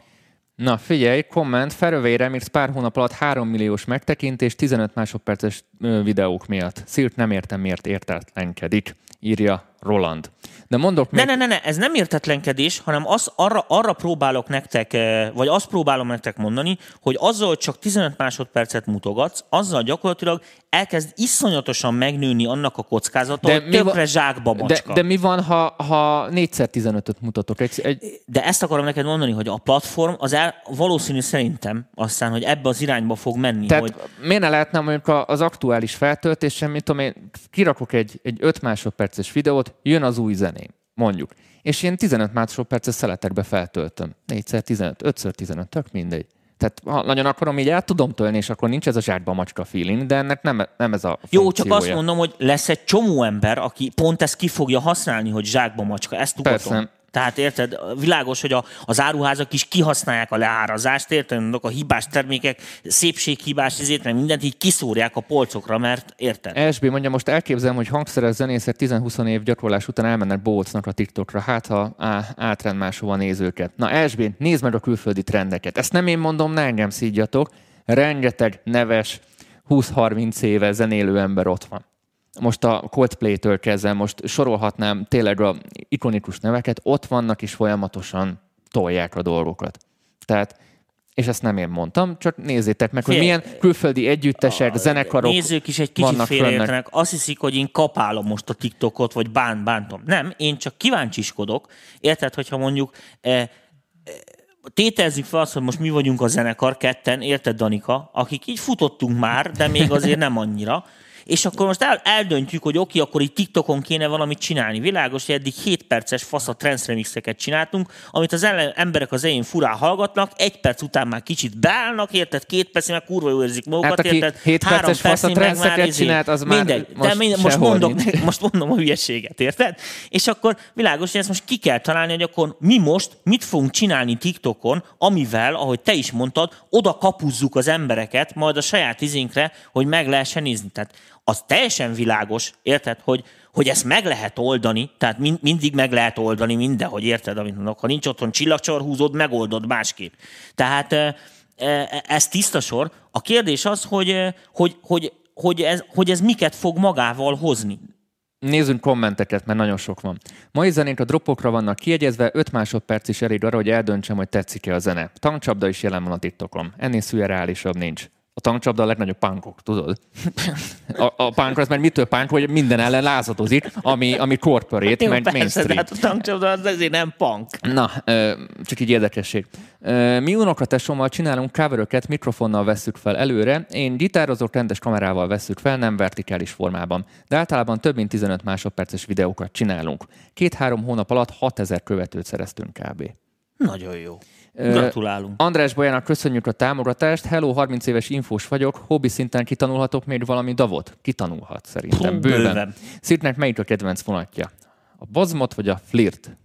Na figyelj, komment, Ferövé Remix pár hónap alatt 3 milliós megtekintés 15 másodperces videók miatt. Szilt nem értem, miért értetlenkedik, írja Roland. De mondok Ne, még... ne, ne, ne, ez nem értetlenkedés, hanem az, arra, arra próbálok nektek, eh, vagy azt próbálom nektek mondani, hogy azzal, hogy csak 15 másodpercet mutogatsz, azzal gyakorlatilag elkezd iszonyatosan megnőni annak a kockázata, De hogy mi va- tökre zsákba De, macska. de mi van, ha, ha 4x15-öt mutatok? Egy, egy, De ezt akarom neked mondani, hogy a platform az el, valószínű szerintem aztán, hogy ebbe az irányba fog menni. tehát hogy, miért ne lehetne mondjuk az aktuális feltöltésen, mit tudom én, kirakok egy, egy 5 másodperces videót, jön az új zeném, mondjuk. És én 15 másodperces szeletekbe feltöltöm. 4x15, 5x15, tök mindegy. Tehát ha nagyon akarom, így el tudom tölni, és akkor nincs ez a zsákba macska feeling, de ennek nem, nem ez a Jó, csak azt mondom, hogy lesz egy csomó ember, aki pont ezt ki fogja használni, hogy zsákba macska. Ezt tudatom. Persze. Tehát érted, világos, hogy a, az áruházak is kihasználják a leárazást, érted, Mondok, a hibás termékek, szépséghibás izét, meg mindent így kiszórják a polcokra, mert érted? SB mondja, most elképzelem, hogy hangszeres zenészek 10-20 év gyakorlás után elmennek Bolcnak a TikTokra, hát ha á, átrend máshova nézőket. Na SB, nézd meg a külföldi trendeket. Ezt nem én mondom, ne engem szídjatok. Rengeteg neves, 20-30 éve zenélő ember ott van. Most a Coldplay-től kezdve, most sorolhatnám tényleg a ikonikus neveket, ott vannak és folyamatosan tolják a dolgokat. Tehát, és ezt nem én mondtam, csak nézzétek meg, hogy milyen külföldi együttesek, zenekarok Nézők is egy kicsit félreértenek. Azt hiszik, hogy én kapálom most a TikTokot, vagy bán, bántom. Nem, én csak kíváncsiskodok. Érted, hogyha mondjuk eh, eh, tételezzük fel azt, hogy most mi vagyunk a zenekar ketten, érted Danika, akik így futottunk már, de még azért nem annyira. És akkor most el, eldöntjük, hogy oké, akkor így TikTokon kéne valamit csinálni. Világos, hogy eddig 7 perces fasz a trance remixeket csináltunk, amit az ellen, emberek az elején furán hallgatnak, egy perc után már kicsit beállnak, érted, két percig meg kurva jól érzik magukat, Hát, aki érted, hét három perces fasz a már trendszeket izé- csinált, az már mindegy. most De most, mondok, nincs. [laughs] most mondom a hülyeséget, érted? És akkor világos, hogy ezt most ki kell találni, hogy akkor mi most mit fogunk csinálni TikTokon, amivel, ahogy te is mondtad, oda kapuzzuk az embereket majd a saját izénkre, hogy meg lehessen nézni. Tehát az teljesen világos, érted, hogy, hogy ezt meg lehet oldani, tehát mind, mindig meg lehet oldani mindenhogy, érted, amit mondok. Ha nincs otthon csillagcsorhúzód, megoldod másképp. Tehát ez tiszta sor. A kérdés az, hogy, hogy, hogy, hogy, ez, hogy ez miket fog magával hozni. Nézzünk kommenteket, mert nagyon sok van. Mai zenék a dropokra vannak kiegyezve, 5 másodperc is elég arra, hogy eldöntsem, hogy tetszik-e a zene. Tankcsapda is jelen van a TikTokon. Ennél szürreálisabb nincs. A tankcsapda a legnagyobb pánkok, tudod? A, a punk az, mert mitől punk, hogy minden ellen lázadozik, ami, ami corporate, Jó, meg de mainstream. hát a tankcsapda az ezért nem punk. Na, csak így érdekesség. Mi unokatesommal csinálunk coveröket, mikrofonnal vesszük fel előre, én gitározok, rendes kamerával vesszük fel, nem vertikális formában. De általában több mint 15 másodperces videókat csinálunk. Két-három hónap alatt 6000 követőt szereztünk kb. Nagyon jó. Gratulálunk. András Bolyának köszönjük a támogatást. Hello, 30 éves infós vagyok. Hobbi szinten kitanulhatok még valami davot? Kitanulhat szerintem. Bőven. bőven. Szirtnek melyik a kedvenc vonatja? A bazmot vagy a flirt?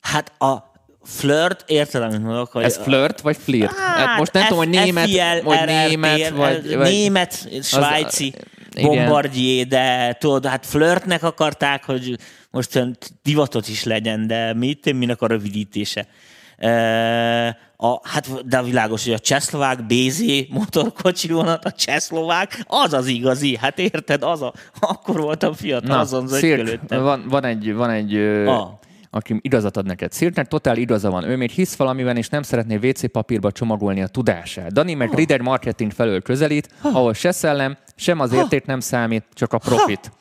Hát a flirt, érted, amit mondok? Hogy Ez flirt vagy flirt? Hát, most nem F- tudom, hogy német, FIL, vagy német, vagy, vagy... Német, svájci, igen. bombardier, de tudod, hát flirtnek akarták, hogy most olyan divatot is legyen, de mit, minek a rövidítése. A, hát, de világos, hogy a csehszlovák BZ motorkocsi vonat, a csehszlovák, az az igazi, hát érted, az a, akkor voltam fiatal, azon Szirk, zögykölődtem. van, van egy, van egy Ah. aki igazat ad neked. Szirknek totál igaza van. Ő még hisz valamiben, és nem szeretné WC papírba csomagolni a tudását. Dani meg Rider marketing felől közelít, ahol se szellem, sem az érték nem számít, csak a profit.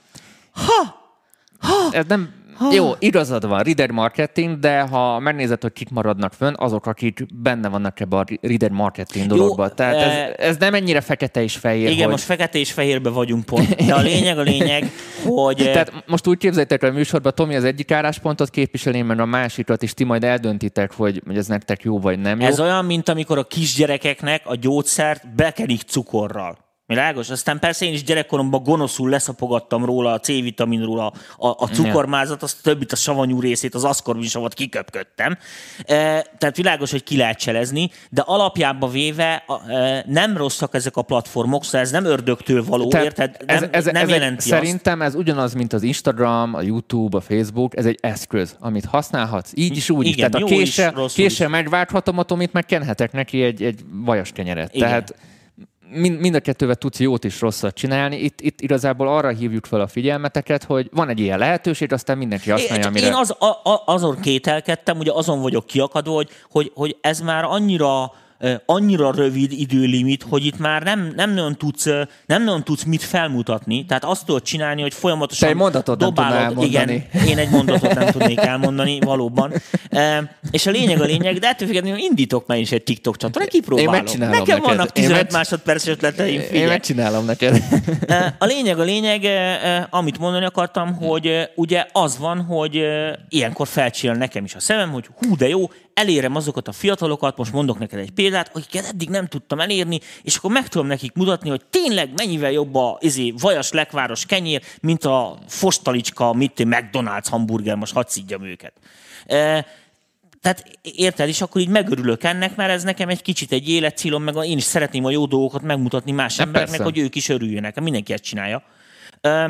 Ez nem, Jó, igazad van, reader marketing, de ha megnézed, hogy kik maradnak fönn, azok, akik benne vannak ebbe a reader marketing dologba. Tehát ez, eh, ez nem ennyire fekete és fehér. Igen, hogy... most fekete és fehérbe vagyunk pont. De a lényeg, a lényeg, hogy... eh, Tehát most úgy képzeljétek, hogy a műsorban Tomi az egyik álláspontot képviseli, mert a másikat, és ti majd eldöntitek, hogy, hogy ez nektek jó vagy nem jó. Ez olyan, mint amikor a kisgyerekeknek a gyógyszert bekenik cukorral. Világos? Aztán persze én is gyerekkoromban gonoszul leszapogattam róla a C-vitaminról a, a, a cukormázat, azt a többit, a savanyú részét, az aszkorbinsavat kiköpködtem. E, tehát világos, hogy ki lehet cselezni, de alapjában véve e, nem rosszak ezek a platformok, szóval ez nem ördögtől való, Tehát érted? Nem, ez, ez, nem ez jelenti egy, Szerintem ez ugyanaz, mint az Instagram, a YouTube, a Facebook, ez egy eszköz, amit használhatsz, így is, úgy is. Igen, Tehát a is, késsel, rosszul késsel megválthatom a Tomit, meg kenhetek neki egy, egy vajas kenyeret. Igen. Tehát mind, mind a kettővel tudsz jót és rosszat csinálni. Itt, itt igazából arra hívjuk fel a figyelmeteket, hogy van egy ilyen lehetőség, aztán mindenki használja, amire... én az, a, a, azon kételkedtem, ugye azon vagyok kiakadva, hogy, hogy, hogy ez már annyira annyira rövid időlimit, hogy itt már nem, nem, nagyon tudsz, nem nagyon tudsz mit felmutatni. Tehát azt tudod csinálni, hogy folyamatosan Te egy mondatot nem dobálod. Igen, elmondani. én egy mondatot nem tudnék elmondani, valóban. És a lényeg a lényeg, de ettől függetlenül indítok már is egy TikTok csatornát, kipróbálom. Én megcsinálom Nekem neked. vannak Én 15 meg- másodperces ötleteim, Én figyelj. megcsinálom neked. A lényeg, a lényeg, amit mondani akartam, hogy ugye az van, hogy ilyenkor felcsillan nekem is a szemem, hogy hú, de jó, elérem azokat a fiatalokat, most mondok neked egy példát, akiket eddig nem tudtam elérni, és akkor meg tudom nekik mutatni, hogy tényleg mennyivel jobb a izé, vajas lekváros kenyér, mint a fostalicska, mit McDonald's hamburger, most hadd szígyam őket. Eh, tehát érted, és akkor így megörülök ennek, mert ez nekem egy kicsit egy életcélom, meg én is szeretném a jó dolgokat megmutatni más embereknek, persze. hogy ők is örüljenek. Mindenki ezt csinálja. Ö,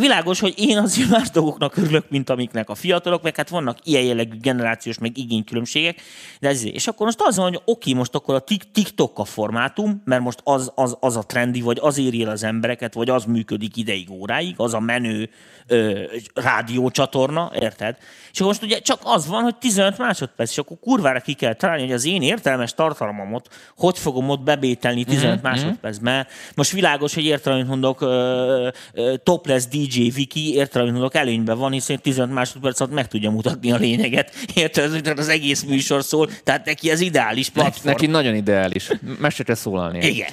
Világos, hogy én azért más dolgoknak örülök, mint amiknek a fiatalok, meg hát vannak ilyen jellegű generációs, meg igénykülönbségek, de ez, és akkor most az van, hogy oké, most akkor a Tik- TikTok a formátum, mert most az, az, az a trendi, vagy az éri el az embereket, vagy az működik ideig, óráig, az a menő ö, rádiócsatorna, érted? És akkor most ugye csak az van, hogy 15 másodperc, és akkor kurvára ki kell találni, hogy az én értelmes tartalmamat hogy fogom ott bebételni 15 mm-hmm. másodpercben. Most világos, hogy értelem, amit mondok, ö, ö, topless DJ Viki, értelem, amit mondok, előnyben van, hiszen 15 másodperc alatt meg tudja mutatni a lényeget. Érted, az egész műsor szól, tehát neki ez ideális platform. Neki nagyon ideális. Mesterre szólalni. Igen.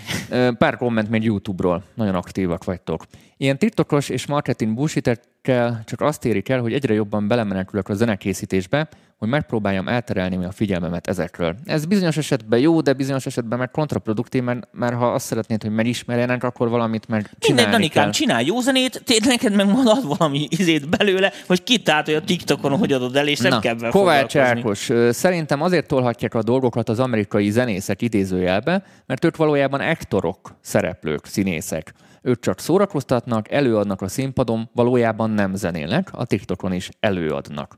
Pár komment még YouTube-ról. Nagyon aktívak vagytok. Ilyen TikTokos és marketing bullshittekkel csak azt érik el, hogy egyre jobban belemenekülök a zenekészítésbe, hogy megpróbáljam elterelni a figyelmemet ezekről. Ez bizonyos esetben jó, de bizonyos esetben meg kontraproduktív, mert, mert ha azt szeretnéd, hogy megismerjenek, akkor valamit meg Mindegy, csinálni Danikám, kell. csinálj jó zenét, te neked meg marad valami izét belőle, hogy kitált, hogy a TikTokon hogy adod el, és nem Na, kell vele Kovács. Ákos, szerintem azért tolhatják a dolgokat az amerikai zenészek idézőjelbe, mert ők valójában ektorok, szereplők, színészek. Ők csak szórakoztatnak, előadnak a színpadon, valójában nem zenélnek, a TikTokon is előadnak.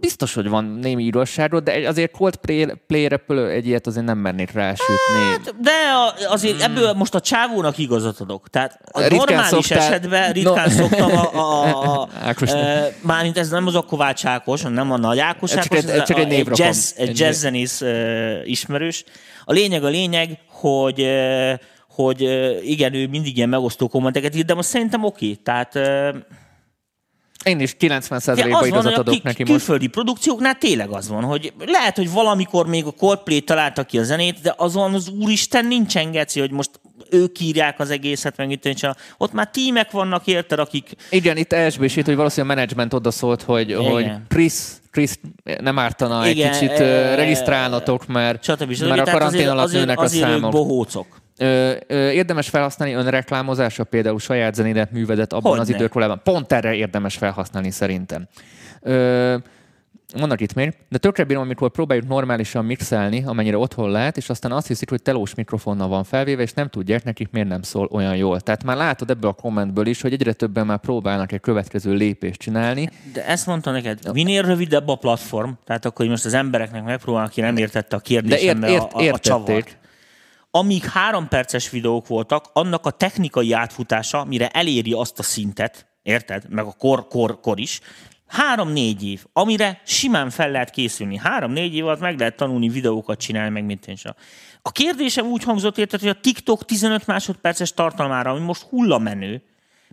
Biztos, hogy van némi igazságod, de azért Coldplay-re egy ilyet azért nem mernék rásütni. De a- azért ebből most a csávónak igazat adok. Tehát a Ritkán normális szoktál- esetben ritkán No. szoktam a, a, a, [laughs] e, mármint ez nem az a Kovács Ákos, nem a Nagy Ákos Csak Ákos, egy- csak a- egy névrokon. jazz, egy Egy- jazz zenész e, ismerős. A lényeg a lényeg, hogy e, hogy igen, ő mindig ilyen megosztó kommenteket ír, de most szerintem oké. Tehát Én is 90%-ban Ja, az van, igazat a adok ki- neki most. külföldi produkcióknál tényleg az van, hogy lehet, hogy valamikor még a Coldplay találta ki a zenét, de azon az úristen nincsen geci, hogy most ők írják az egészet, meg itt. Ott már tímek vannak, érted, akik... Igen, itt elsbésít, hogy valószínűleg a menedzsment odaszólt, hogy, hogy Krisz, Krisz nem ártana Igen, egy kicsit e- ö, regisztrálnotok, mert, Stb. stb. mert a karantén azért, alatt azért, nőnek a azért ők számok. bohócok. Ö, ö, érdemes felhasználni önreklámozásra, például saját zenédet, művedet abban Hogyne. az időkorában. Pont erre érdemes felhasználni szerintem. Ö, vannak itt még, de tökre bírom, amikor próbáljuk normálisan mixelni, amennyire otthon lehet, és aztán azt hiszik, hogy telós mikrofonnal van felvéve, és nem tudják nekik, miért nem szól olyan jól. Tehát már látod ebből a kommentből is, hogy egyre többen már próbálnak egy következő lépést csinálni. De ezt mondta neked, minél rövidebb a platform, tehát akkor hogy most az embereknek megpróbálnak, aki nem értette a De ért, ért, a, a, a csavart. Amíg három perces videók voltak, annak a technikai átfutása, mire eléri azt a szintet, érted? Meg a kor, kor, kor is, három-négy év, amire simán fel lehet készülni. Három-négy év alatt meg lehet tanulni videókat csinálni, meg mint én sem. A kérdésem úgy hangzott, érted, hogy a TikTok 15 másodperces tartalmára, ami most hullamenő,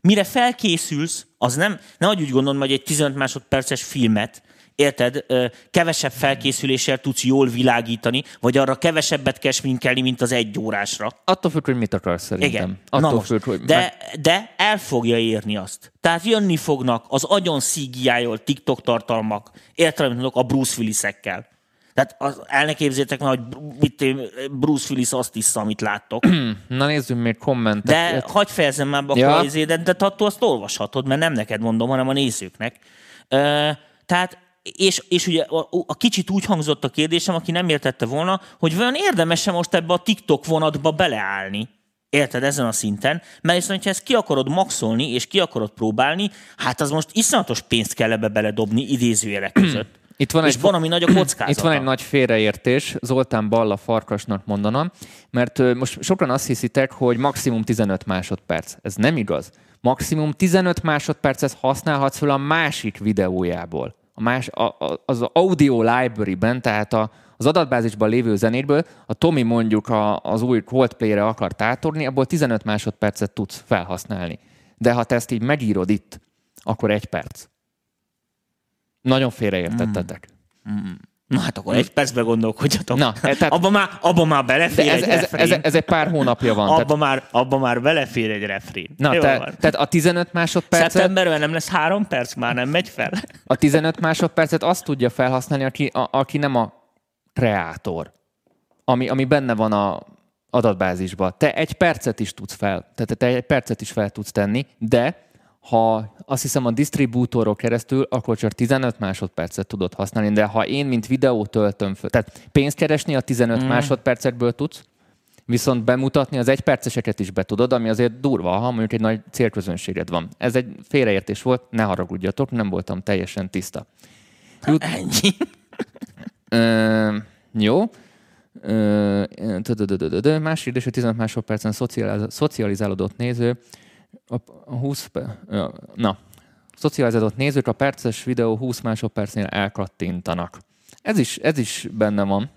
mire felkészülsz, az nem, nehogy úgy gondolod, hogy egy 15 másodperces filmet, érted, kevesebb felkészüléssel tudsz jól világítani, vagy arra kevesebbet kell sminkelni, mint az egy órásra. Attól függ, hogy mit akarsz szerintem. Igen. Attól Na most, függ, hogy de, de el fogja érni azt. Tehát jönni fognak az agyon cgi TikTok tartalmak, érted, amit mondok, a Bruce Willis-ekkel. Tehát az, el ne képzétek már, hogy mit, Bruce Willis azt iszza, amit láttok. [clears throat] Na nézzünk még kommentet. De hagyj fejezzem már be Ja. a izédet, de attól azt olvashatod, mert nem neked mondom, hanem a nézőknek. Ö, tehát, és, és ugye a, a kicsit úgy hangzott a kérdésem, aki nem értette volna, hogy vajon érdemes-e most ebbe a TikTok vonatba beleállni. Érted, ezen a szinten? Mert viszont, ha ezt ki akarod maxolni, és ki akarod próbálni, hát az most iszonyatos pénzt kell ebbe beledobni idézőjelek [clears throat] között. Itt van és egy- van, ami nagy a kockázata. [clears throat] Itt van egy nagy félreértés, Zoltán Balla farkasnak mondanám, mert most sokan azt hiszitek, hogy maximum 15 másodperc. Ez nem igaz. Maximum 15 másodpercet használhatsz fel a másik videójából. A más, a, a, az audio library-ben, tehát a, az adatbázisban lévő zenéből, a Tomi mondjuk a, az új Coldplay-re akart átorni, abból 15 másodpercet tudsz felhasználni. De ha te ezt így megírod itt, akkor egy perc. Nagyon félreértettetek. Na hát akkor egy percbe gondolkodjatok. Na, e, tehát- abba, már, abba már belefér ez, egy ez, refrén. ez, ez egy pár hónapja van. Tehát, abba, már, abba már belefér egy refrén. na, Jó te, van. tehát a 15 másodpercet, Szeptemberben nem lesz három perc, már nem megy fel. a 15 másodpercet azt tudja felhasználni, aki, a, aki nem a kreátor, ami, ami benne van a adatbázisban. Te egy percet is tudsz fel, tehát te egy percet is fel tudsz tenni, de ha azt hiszem a disztribútorok keresztül, akkor csak 15 másodpercet tudod használni, de ha én, mint videót töltöm föl, tehát pénzt keresni a 15 mm. másodpercekből tudsz, viszont bemutatni az egyperceseket is be tudod, ami azért durva, ha mondjuk egy nagy célközönséged van. Ez egy félreértés volt, ne haragudjatok, nem voltam teljesen tiszta. Ennyi. Ö, jó. Ö. Más kérdés, hogy 15 másodpercen szocializ- szocializálódott néző, a a 20, pe- ö, na, szocializálódott nézők a perces videó 20 másodpercnél elkattintanak. Ez is, ez is benne van.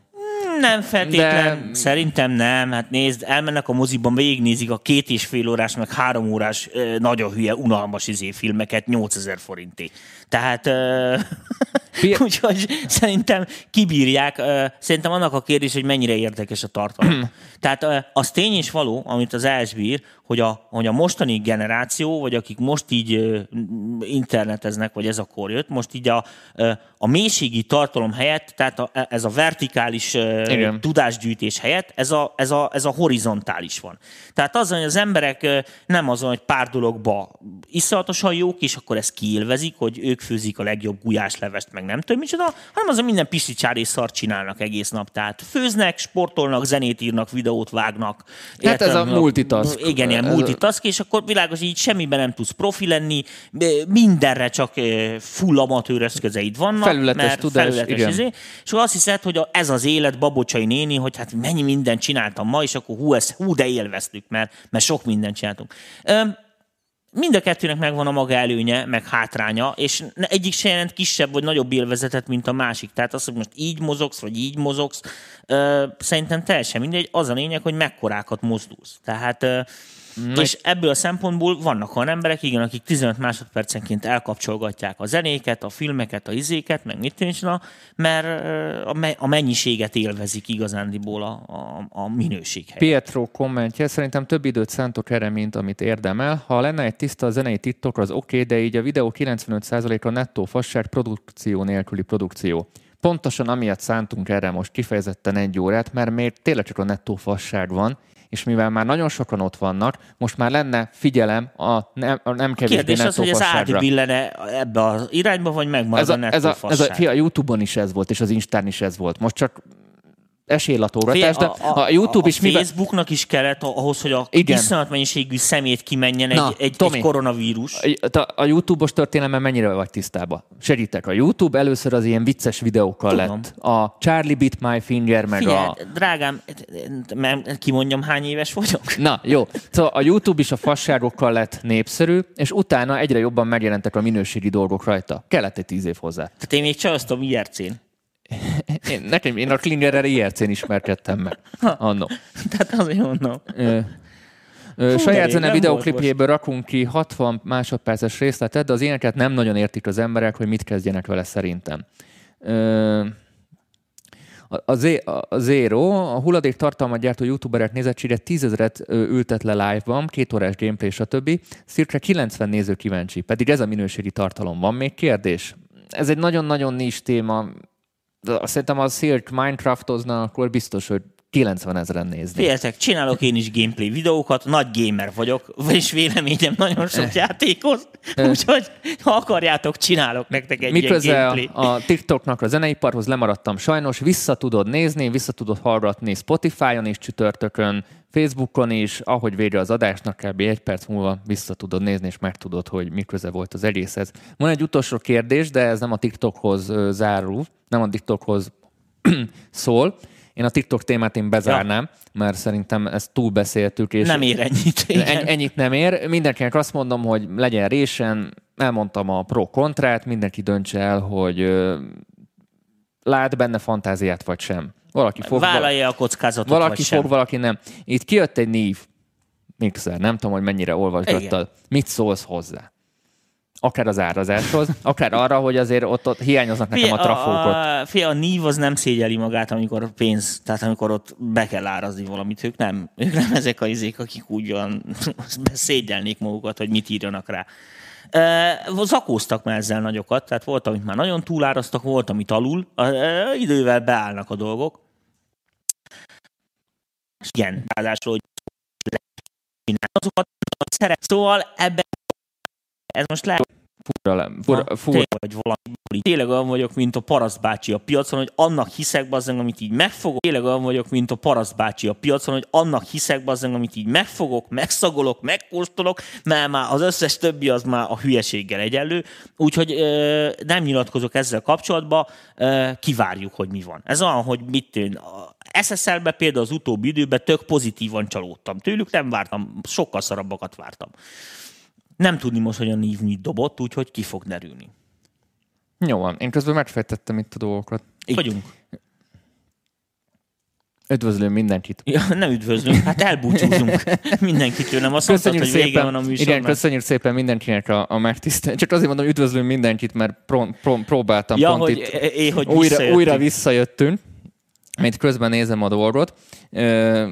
Nem feltétlen. De- Szerintem nem. Hát nézd, elmennek a moziban, végignézik a két és fél órás, meg három órás nagyon hülye, unalmas izé filmeket 8000 forinté. Tehát Pi- [laughs] úgyhogy szerintem kibírják. Ö, Szerintem annak a kérdés, hogy mennyire érdekes a tartalom. [clears throat] Tehát ö, az tény és való, amit az ELS bír, hogy a, hogy a mostani generáció, vagy akik most így interneteznek, vagy ez a kor jött, most így a, a mélységi tartalom helyett, tehát a, ez a vertikális Igen. tudásgyűjtés helyett, ez a, ez, a, ez a horizontális van. Tehát az, hogy az emberek nem azon, hogy pár dologba iszonyatosan jók, és akkor ezt kiélvezik, hogy ők főzik a legjobb gulyáslevest, meg nem tudom micsoda, hanem azon minden pisicsári szart csinálnak egész nap. Tehát főznek, sportolnak, zenét írnak, videót vágnak. Hát ez a multitask. Igen, ilyen Ez multitask, és akkor világos, így semmiben nem tudsz profi lenni, mindenre csak ö, full amatőr eszközeid vannak. Felületes mert tudás, felületes igen. izé, és akkor azt hiszed, hogy ez az élet babocsai néni, hogy hát mennyi mindent csináltam ma, és akkor hú, ezt, hú de élveztük, mert, mert sok mindent csináltunk. Öm, mind a kettőnek megvan a maga előnye, meg hátránya, és egyik se jelent kisebb vagy nagyobb élvezetet, mint a másik. Tehát az, hogy most így mozogsz, vagy így mozogsz, ö, szerintem teljesen mindegy. Az a lényeg, hogy mekkorákat mozdulsz. Tehát ö, és ebből a szempontból vannak olyan emberek, igen, akik 15 másodpercenként elkapcsolgatják a zenéket, a filmeket, a izéket, meg mit tűncsen, mert a me- a mennyiséget élvezik igazándiból a, a, a minőség helyett. Pietro kommentje, szerintem több időt szántok erre, mint amit érdemel. Ha lenne egy tiszta zenei titok, az oké, de így a videó 95%-a nettó fasság produkció nélküli produkció. Pontosan amiatt szántunk erre most kifejezetten egy órát, mert még tényleg csak a nettó fasság van, és mivel már nagyon sokan ott vannak, most már lenne figyelem a nem, a nem kevésbé Kérdés az, hogy ez átbillene ebbe az irányba, vagy megmarad Ez a, ez a, ez a, fia, a Youtube-on is ez volt, és az Instán is ez volt. Most csak esélylatógatás, Figyelj, de a, a YouTube a, is a. Facebooknak is kellett ahhoz, hogy a Igen. iszonyat mennyiségű szemét kimenjen egy, Na, egy, Tomi. egy koronavírus. A, a YouTube-os történelmen mennyire vagy tisztában? Segítek. A YouTube először az ilyen vicces videókkal Tudom. lett. A Charlie Bit My Finger, meg Figyelj, a... drágám, mert kimondjam, hány éves vagyok? Na, jó. Szóval a YouTube is a fasságokkal lett népszerű, és utána egyre jobban megjelentek a minőségi dolgok rajta. Kellett egy tíz év hozzá. Tehát én még csajoztam IRC-n. [laughs] Én, nekem, én a Klingerrel IRC-n ismerkedtem meg. Anno. Tehát azért mondom. De Saját zene videoklipjéből rakunk ki 60 másodperces részletet, de az ilyeneket nem nagyon értik az emberek, hogy mit kezdjenek vele szerintem. Ö, a- a, Zero, a hulladék tartalmat gyártó youtuberek nézettsége tízezret ültet le live-ban, két órás gameplay, stb. Cirka 90 néző kíváncsi, pedig ez a minőségi tartalom. Van még kérdés? Ez egy nagyon-nagyon nincs téma. De Szerintem a Silk Minecraftozna, akkor biztos, hogy 90 ezeren nézni. Figyeljetek, csinálok én is gameplay videókat, nagy gamer vagyok, vagyis véleményem nagyon Eh. sok játékhoz, úgyhogy ha akarjátok, csinálok nektek egy Miközben ilyen a, gameplay. a TikToknak a zeneiparhoz lemaradtam sajnos, vissza tudod nézni, vissza tudod hallgatni Spotify-on is csütörtökön, Facebookon is, ahogy vége az adásnak, kb. egy perc múlva vissza tudod nézni, és megtudod, hogy mi köze volt az egészhez. Van egy utolsó kérdés, de ez nem a TikTokhoz zárul, nem a TikTokhoz [clears throat] szól. Én a TikTok témát én bezárnám, mert szerintem ezt túlbeszéltük. És Nem ér ennyit. [laughs] igen. En, ennyit nem ér. Mindenkinek azt mondom, hogy legyen résen, elmondtam a pro-kontrát, mindenki döntse el, hogy lát benne fantáziát vagy sem. Valaki fog, Vállalja a kockázatot, valaki vagy sem. fog, valaki nem. Itt kijött egy név, Mixer, nem tudom, hogy mennyire olvasgattad. Mit szólsz hozzá? Akár az árazáshoz, akár arra, hogy azért ott, ott hiányoznak nekem a trafókot. A, a, fia, a NIV az nem szégyeli magát, amikor pénz, tehát amikor ott be kell árazni valamit, ők nem, ők nem ezek a izék, akik úgy olyan [laughs] szégyelnék magukat, hogy mit írjanak rá. E, zakóztak már ezzel nagyokat, tehát volt, amit már nagyon túláraztak, volt, amit alul. E, idővel beállnak a dolgok. És igen, ráadásul, hogy azokat, a szeret. Szóval ebben ez most lehet, Fura, le- fura, Na, fura, tényleg, vagy valami. Tényleg olyan vagyok, mint a paraszt bácsi a piacon, hogy annak hiszek bazzeng, amit így megfogok. Tényleg olyan vagyok, mint a paraszt bácsi a piacon, hogy annak hiszek bazzeng, amit így megfogok, megszagolok, megkóstolok, mert már az összes többi az már a hülyeséggel egyenlő. Úgyhogy ö, nem nyilatkozok ezzel kapcsolatban, ö, kivárjuk, hogy mi van. Ez olyan, hogy mit tűn. SSL-be például az utóbbi időben tök pozitívan csalódtam tőlük, nem vártam, sokkal szarabbakat vártam. Nem tudni most, hogy a Nív mit dobott, úgyhogy ki fog derülni. Jó van, én közben megfejtettem itt a dolgokat. Így vagyunk. Üdvözlöm mindenkit. Ja, nem üdvözlünk, hát elbúcsúzunk [laughs] mindenkitől, nem azt mondtad, Köszönjük hogy vége van a igen, műsornak. köszönjük szépen mindenkinek a, a megtisztelést. Csak azért mondom, üdvözlöm mindenkit, mert pro, pro, próbáltam Ja, pont hogy, itt é, hogy újra, visszajöttünk. újra visszajöttünk. Itt közben nézem a dolgot. Ö,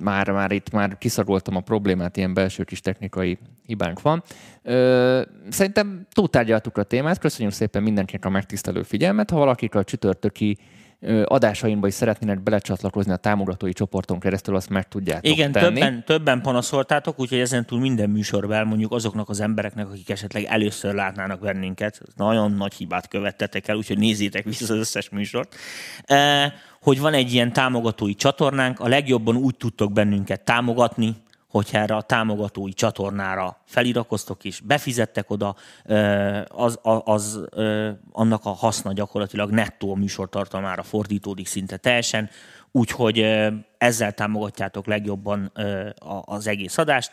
már, már itt már kiszagoltam a problémát, ilyen belső kis technikai hibánk van. Ö, szerintem túltárgyaltuk a témát, köszönjük szépen mindenkinek a megtisztelő figyelmet. Ha valakik a csütörtöki ö, adásainkba is szeretnének belecsatlakozni a támogatói csoporton keresztül, azt meg tudjátok Igen, tenni. többen, többen panaszoltátok, úgyhogy ezen túl minden műsorban elmondjuk azoknak az embereknek, akik esetleg először látnának bennünket. Nagyon nagy hibát követtetek el, úgyhogy nézzétek vissza az összes műsort. Eh, hogy van egy ilyen támogatói csatornánk, a legjobban úgy tudtok bennünket támogatni, hogyha erre a támogatói csatornára feliratkoztok és befizettek oda, az, az, az annak a haszna gyakorlatilag nettó a műsortartalmára fordítódik szinte teljesen, úgyhogy ezzel támogatjátok legjobban az egész adást.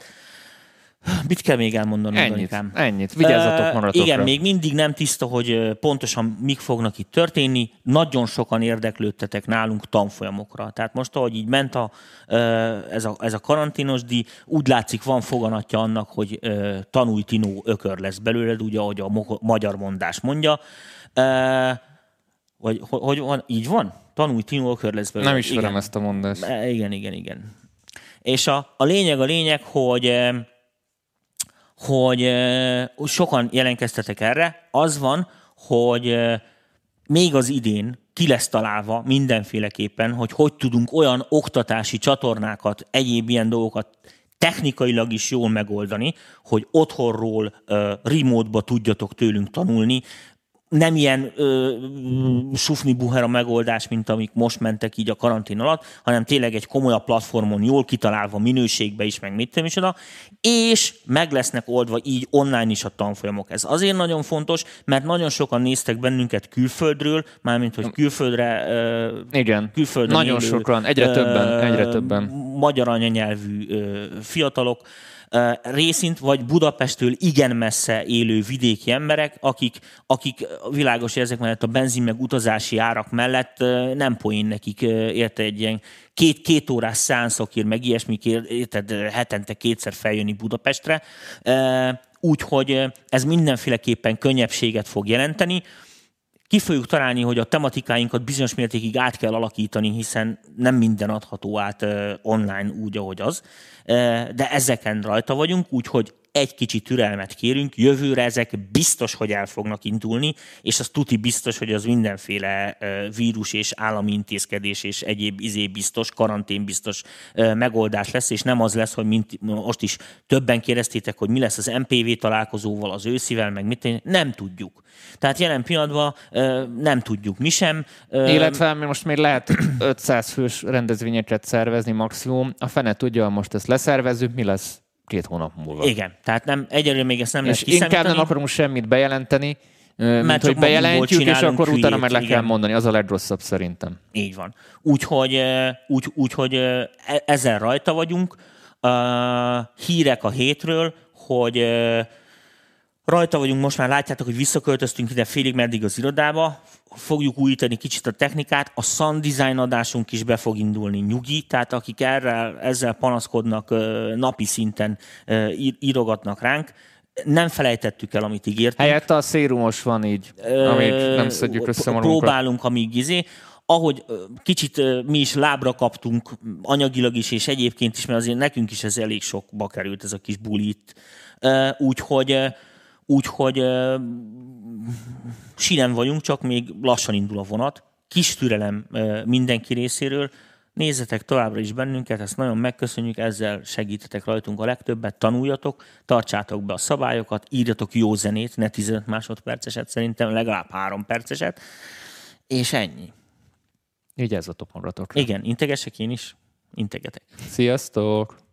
Mit kell még elmondanom, Ennyit, Danikám? ennyit. Vigyázzatok Ö, magatokra. Igen, még mindig nem tiszta, hogy pontosan mik fognak itt történni. Nagyon sokan érdeklődtetek nálunk tanfolyamokra. Tehát most, ahogy így ment a, ez, a, ez a karanténos díj, úgy látszik van foganatja annak, hogy tanulj Tinó ökör lesz belőled, ugye, ahogy a magyar mondás mondja. Vagy hogy, van? Így van? Tanulj Tinó ökör lesz belőled. Nem ismerem Igen. ezt a mondást. E, Igen, igen, igen. És a, a lényeg, a lényeg, hogy hogy sokan jelentkeztetek erre, az van, hogy még az idén ki lesz találva mindenféleképpen, hogy hogy tudunk olyan oktatási csatornákat, egyéb ilyen dolgokat technikailag is jól megoldani, hogy otthonról, uh, remote-ba tudjatok tőlünk tanulni, nem ilyen ö, sufni buhera megoldás, mint amik most mentek így a karantén alatt, hanem tényleg egy komolyabb platformon, jól kitalálva, minőségbe is, meg mit tudom és meg lesznek oldva így online is a tanfolyamok. Ez azért nagyon fontos, mert nagyon sokan néztek bennünket külföldről, mármint, hogy külföldre ö, Igen, külföldön nagyon élő, sokan, egyre többen, egyre többen. magyar anyanyelvű ö, fiatalok, részint, vagy Budapesttől igen messze élő vidéki emberek, akik, akik világos érzek mellett a benzin meg utazási árak mellett nem poén nekik érte egy ilyen két, két órás szánszokért, meg ilyesmikért, érted, hetente kétszer feljönni Budapestre. Úgyhogy ez mindenféleképpen könnyebbséget fog jelenteni ki fogjuk találni, hogy a tematikáinkat bizonyos mértékig át kell alakítani, hiszen nem minden adható át online úgy, ahogy az, de ezeken rajta vagyunk, úgyhogy egy kicsi türelmet kérünk, jövőre ezek biztos, hogy el fognak indulni, és az tuti biztos, hogy az mindenféle vírus és állami intézkedés és egyéb izé biztos, karantén biztos megoldás lesz, és nem az lesz, hogy mint most is többen kérdeztétek, hogy mi lesz az MPV találkozóval, az őszivel, meg mit, nem tudjuk. Tehát jelen pillanatban nem tudjuk mi sem. Illetve most még lehet 500 fős rendezvényeket szervezni maximum. A fene tudja, most ezt leszervezzük, mi lesz két hónap múlva. Igen, tehát nem, egyelőre még ezt nem és lehet inkább nem akarunk semmit bejelenteni, mert mint hogy bejelentjük, és akkor utána meg le kell mondani. Az a legrosszabb szerintem. Így van. Úgyhogy, úgy, úgy, hogy e, ezzel rajta vagyunk. Hírek a hétről, hogy rajta vagyunk, most már látjátok, hogy visszaköltöztünk ide félig meddig az irodába, fogjuk újítani kicsit a technikát, a sound design adásunk is be fog indulni nyugi, tehát akik erre, ezzel panaszkodnak, napi szinten írogatnak ránk, nem felejtettük el, amit ígértünk. Helyette a szérumos van így, amit nem szedjük össze magunkat. Próbálunk, amíg izé. Ahogy kicsit mi is lábra kaptunk, anyagilag is, és egyébként is, mert azért nekünk is ez elég sokba került, ez a kis bulit. Úgyhogy Úgyhogy sinem vagyunk, csak még lassan indul a vonat. Kis türelem mindenki részéről. Nézzetek továbbra is bennünket, ezt nagyon megköszönjük, ezzel segítetek rajtunk a legtöbbet, tanuljatok, tartsátok be a szabályokat, írjatok jó zenét, ne 15 másodperceset, szerintem legalább 3 perceset, és ennyi. Vigyázzatok magatok. Igen, integesek én is, integetek. Sziasztok!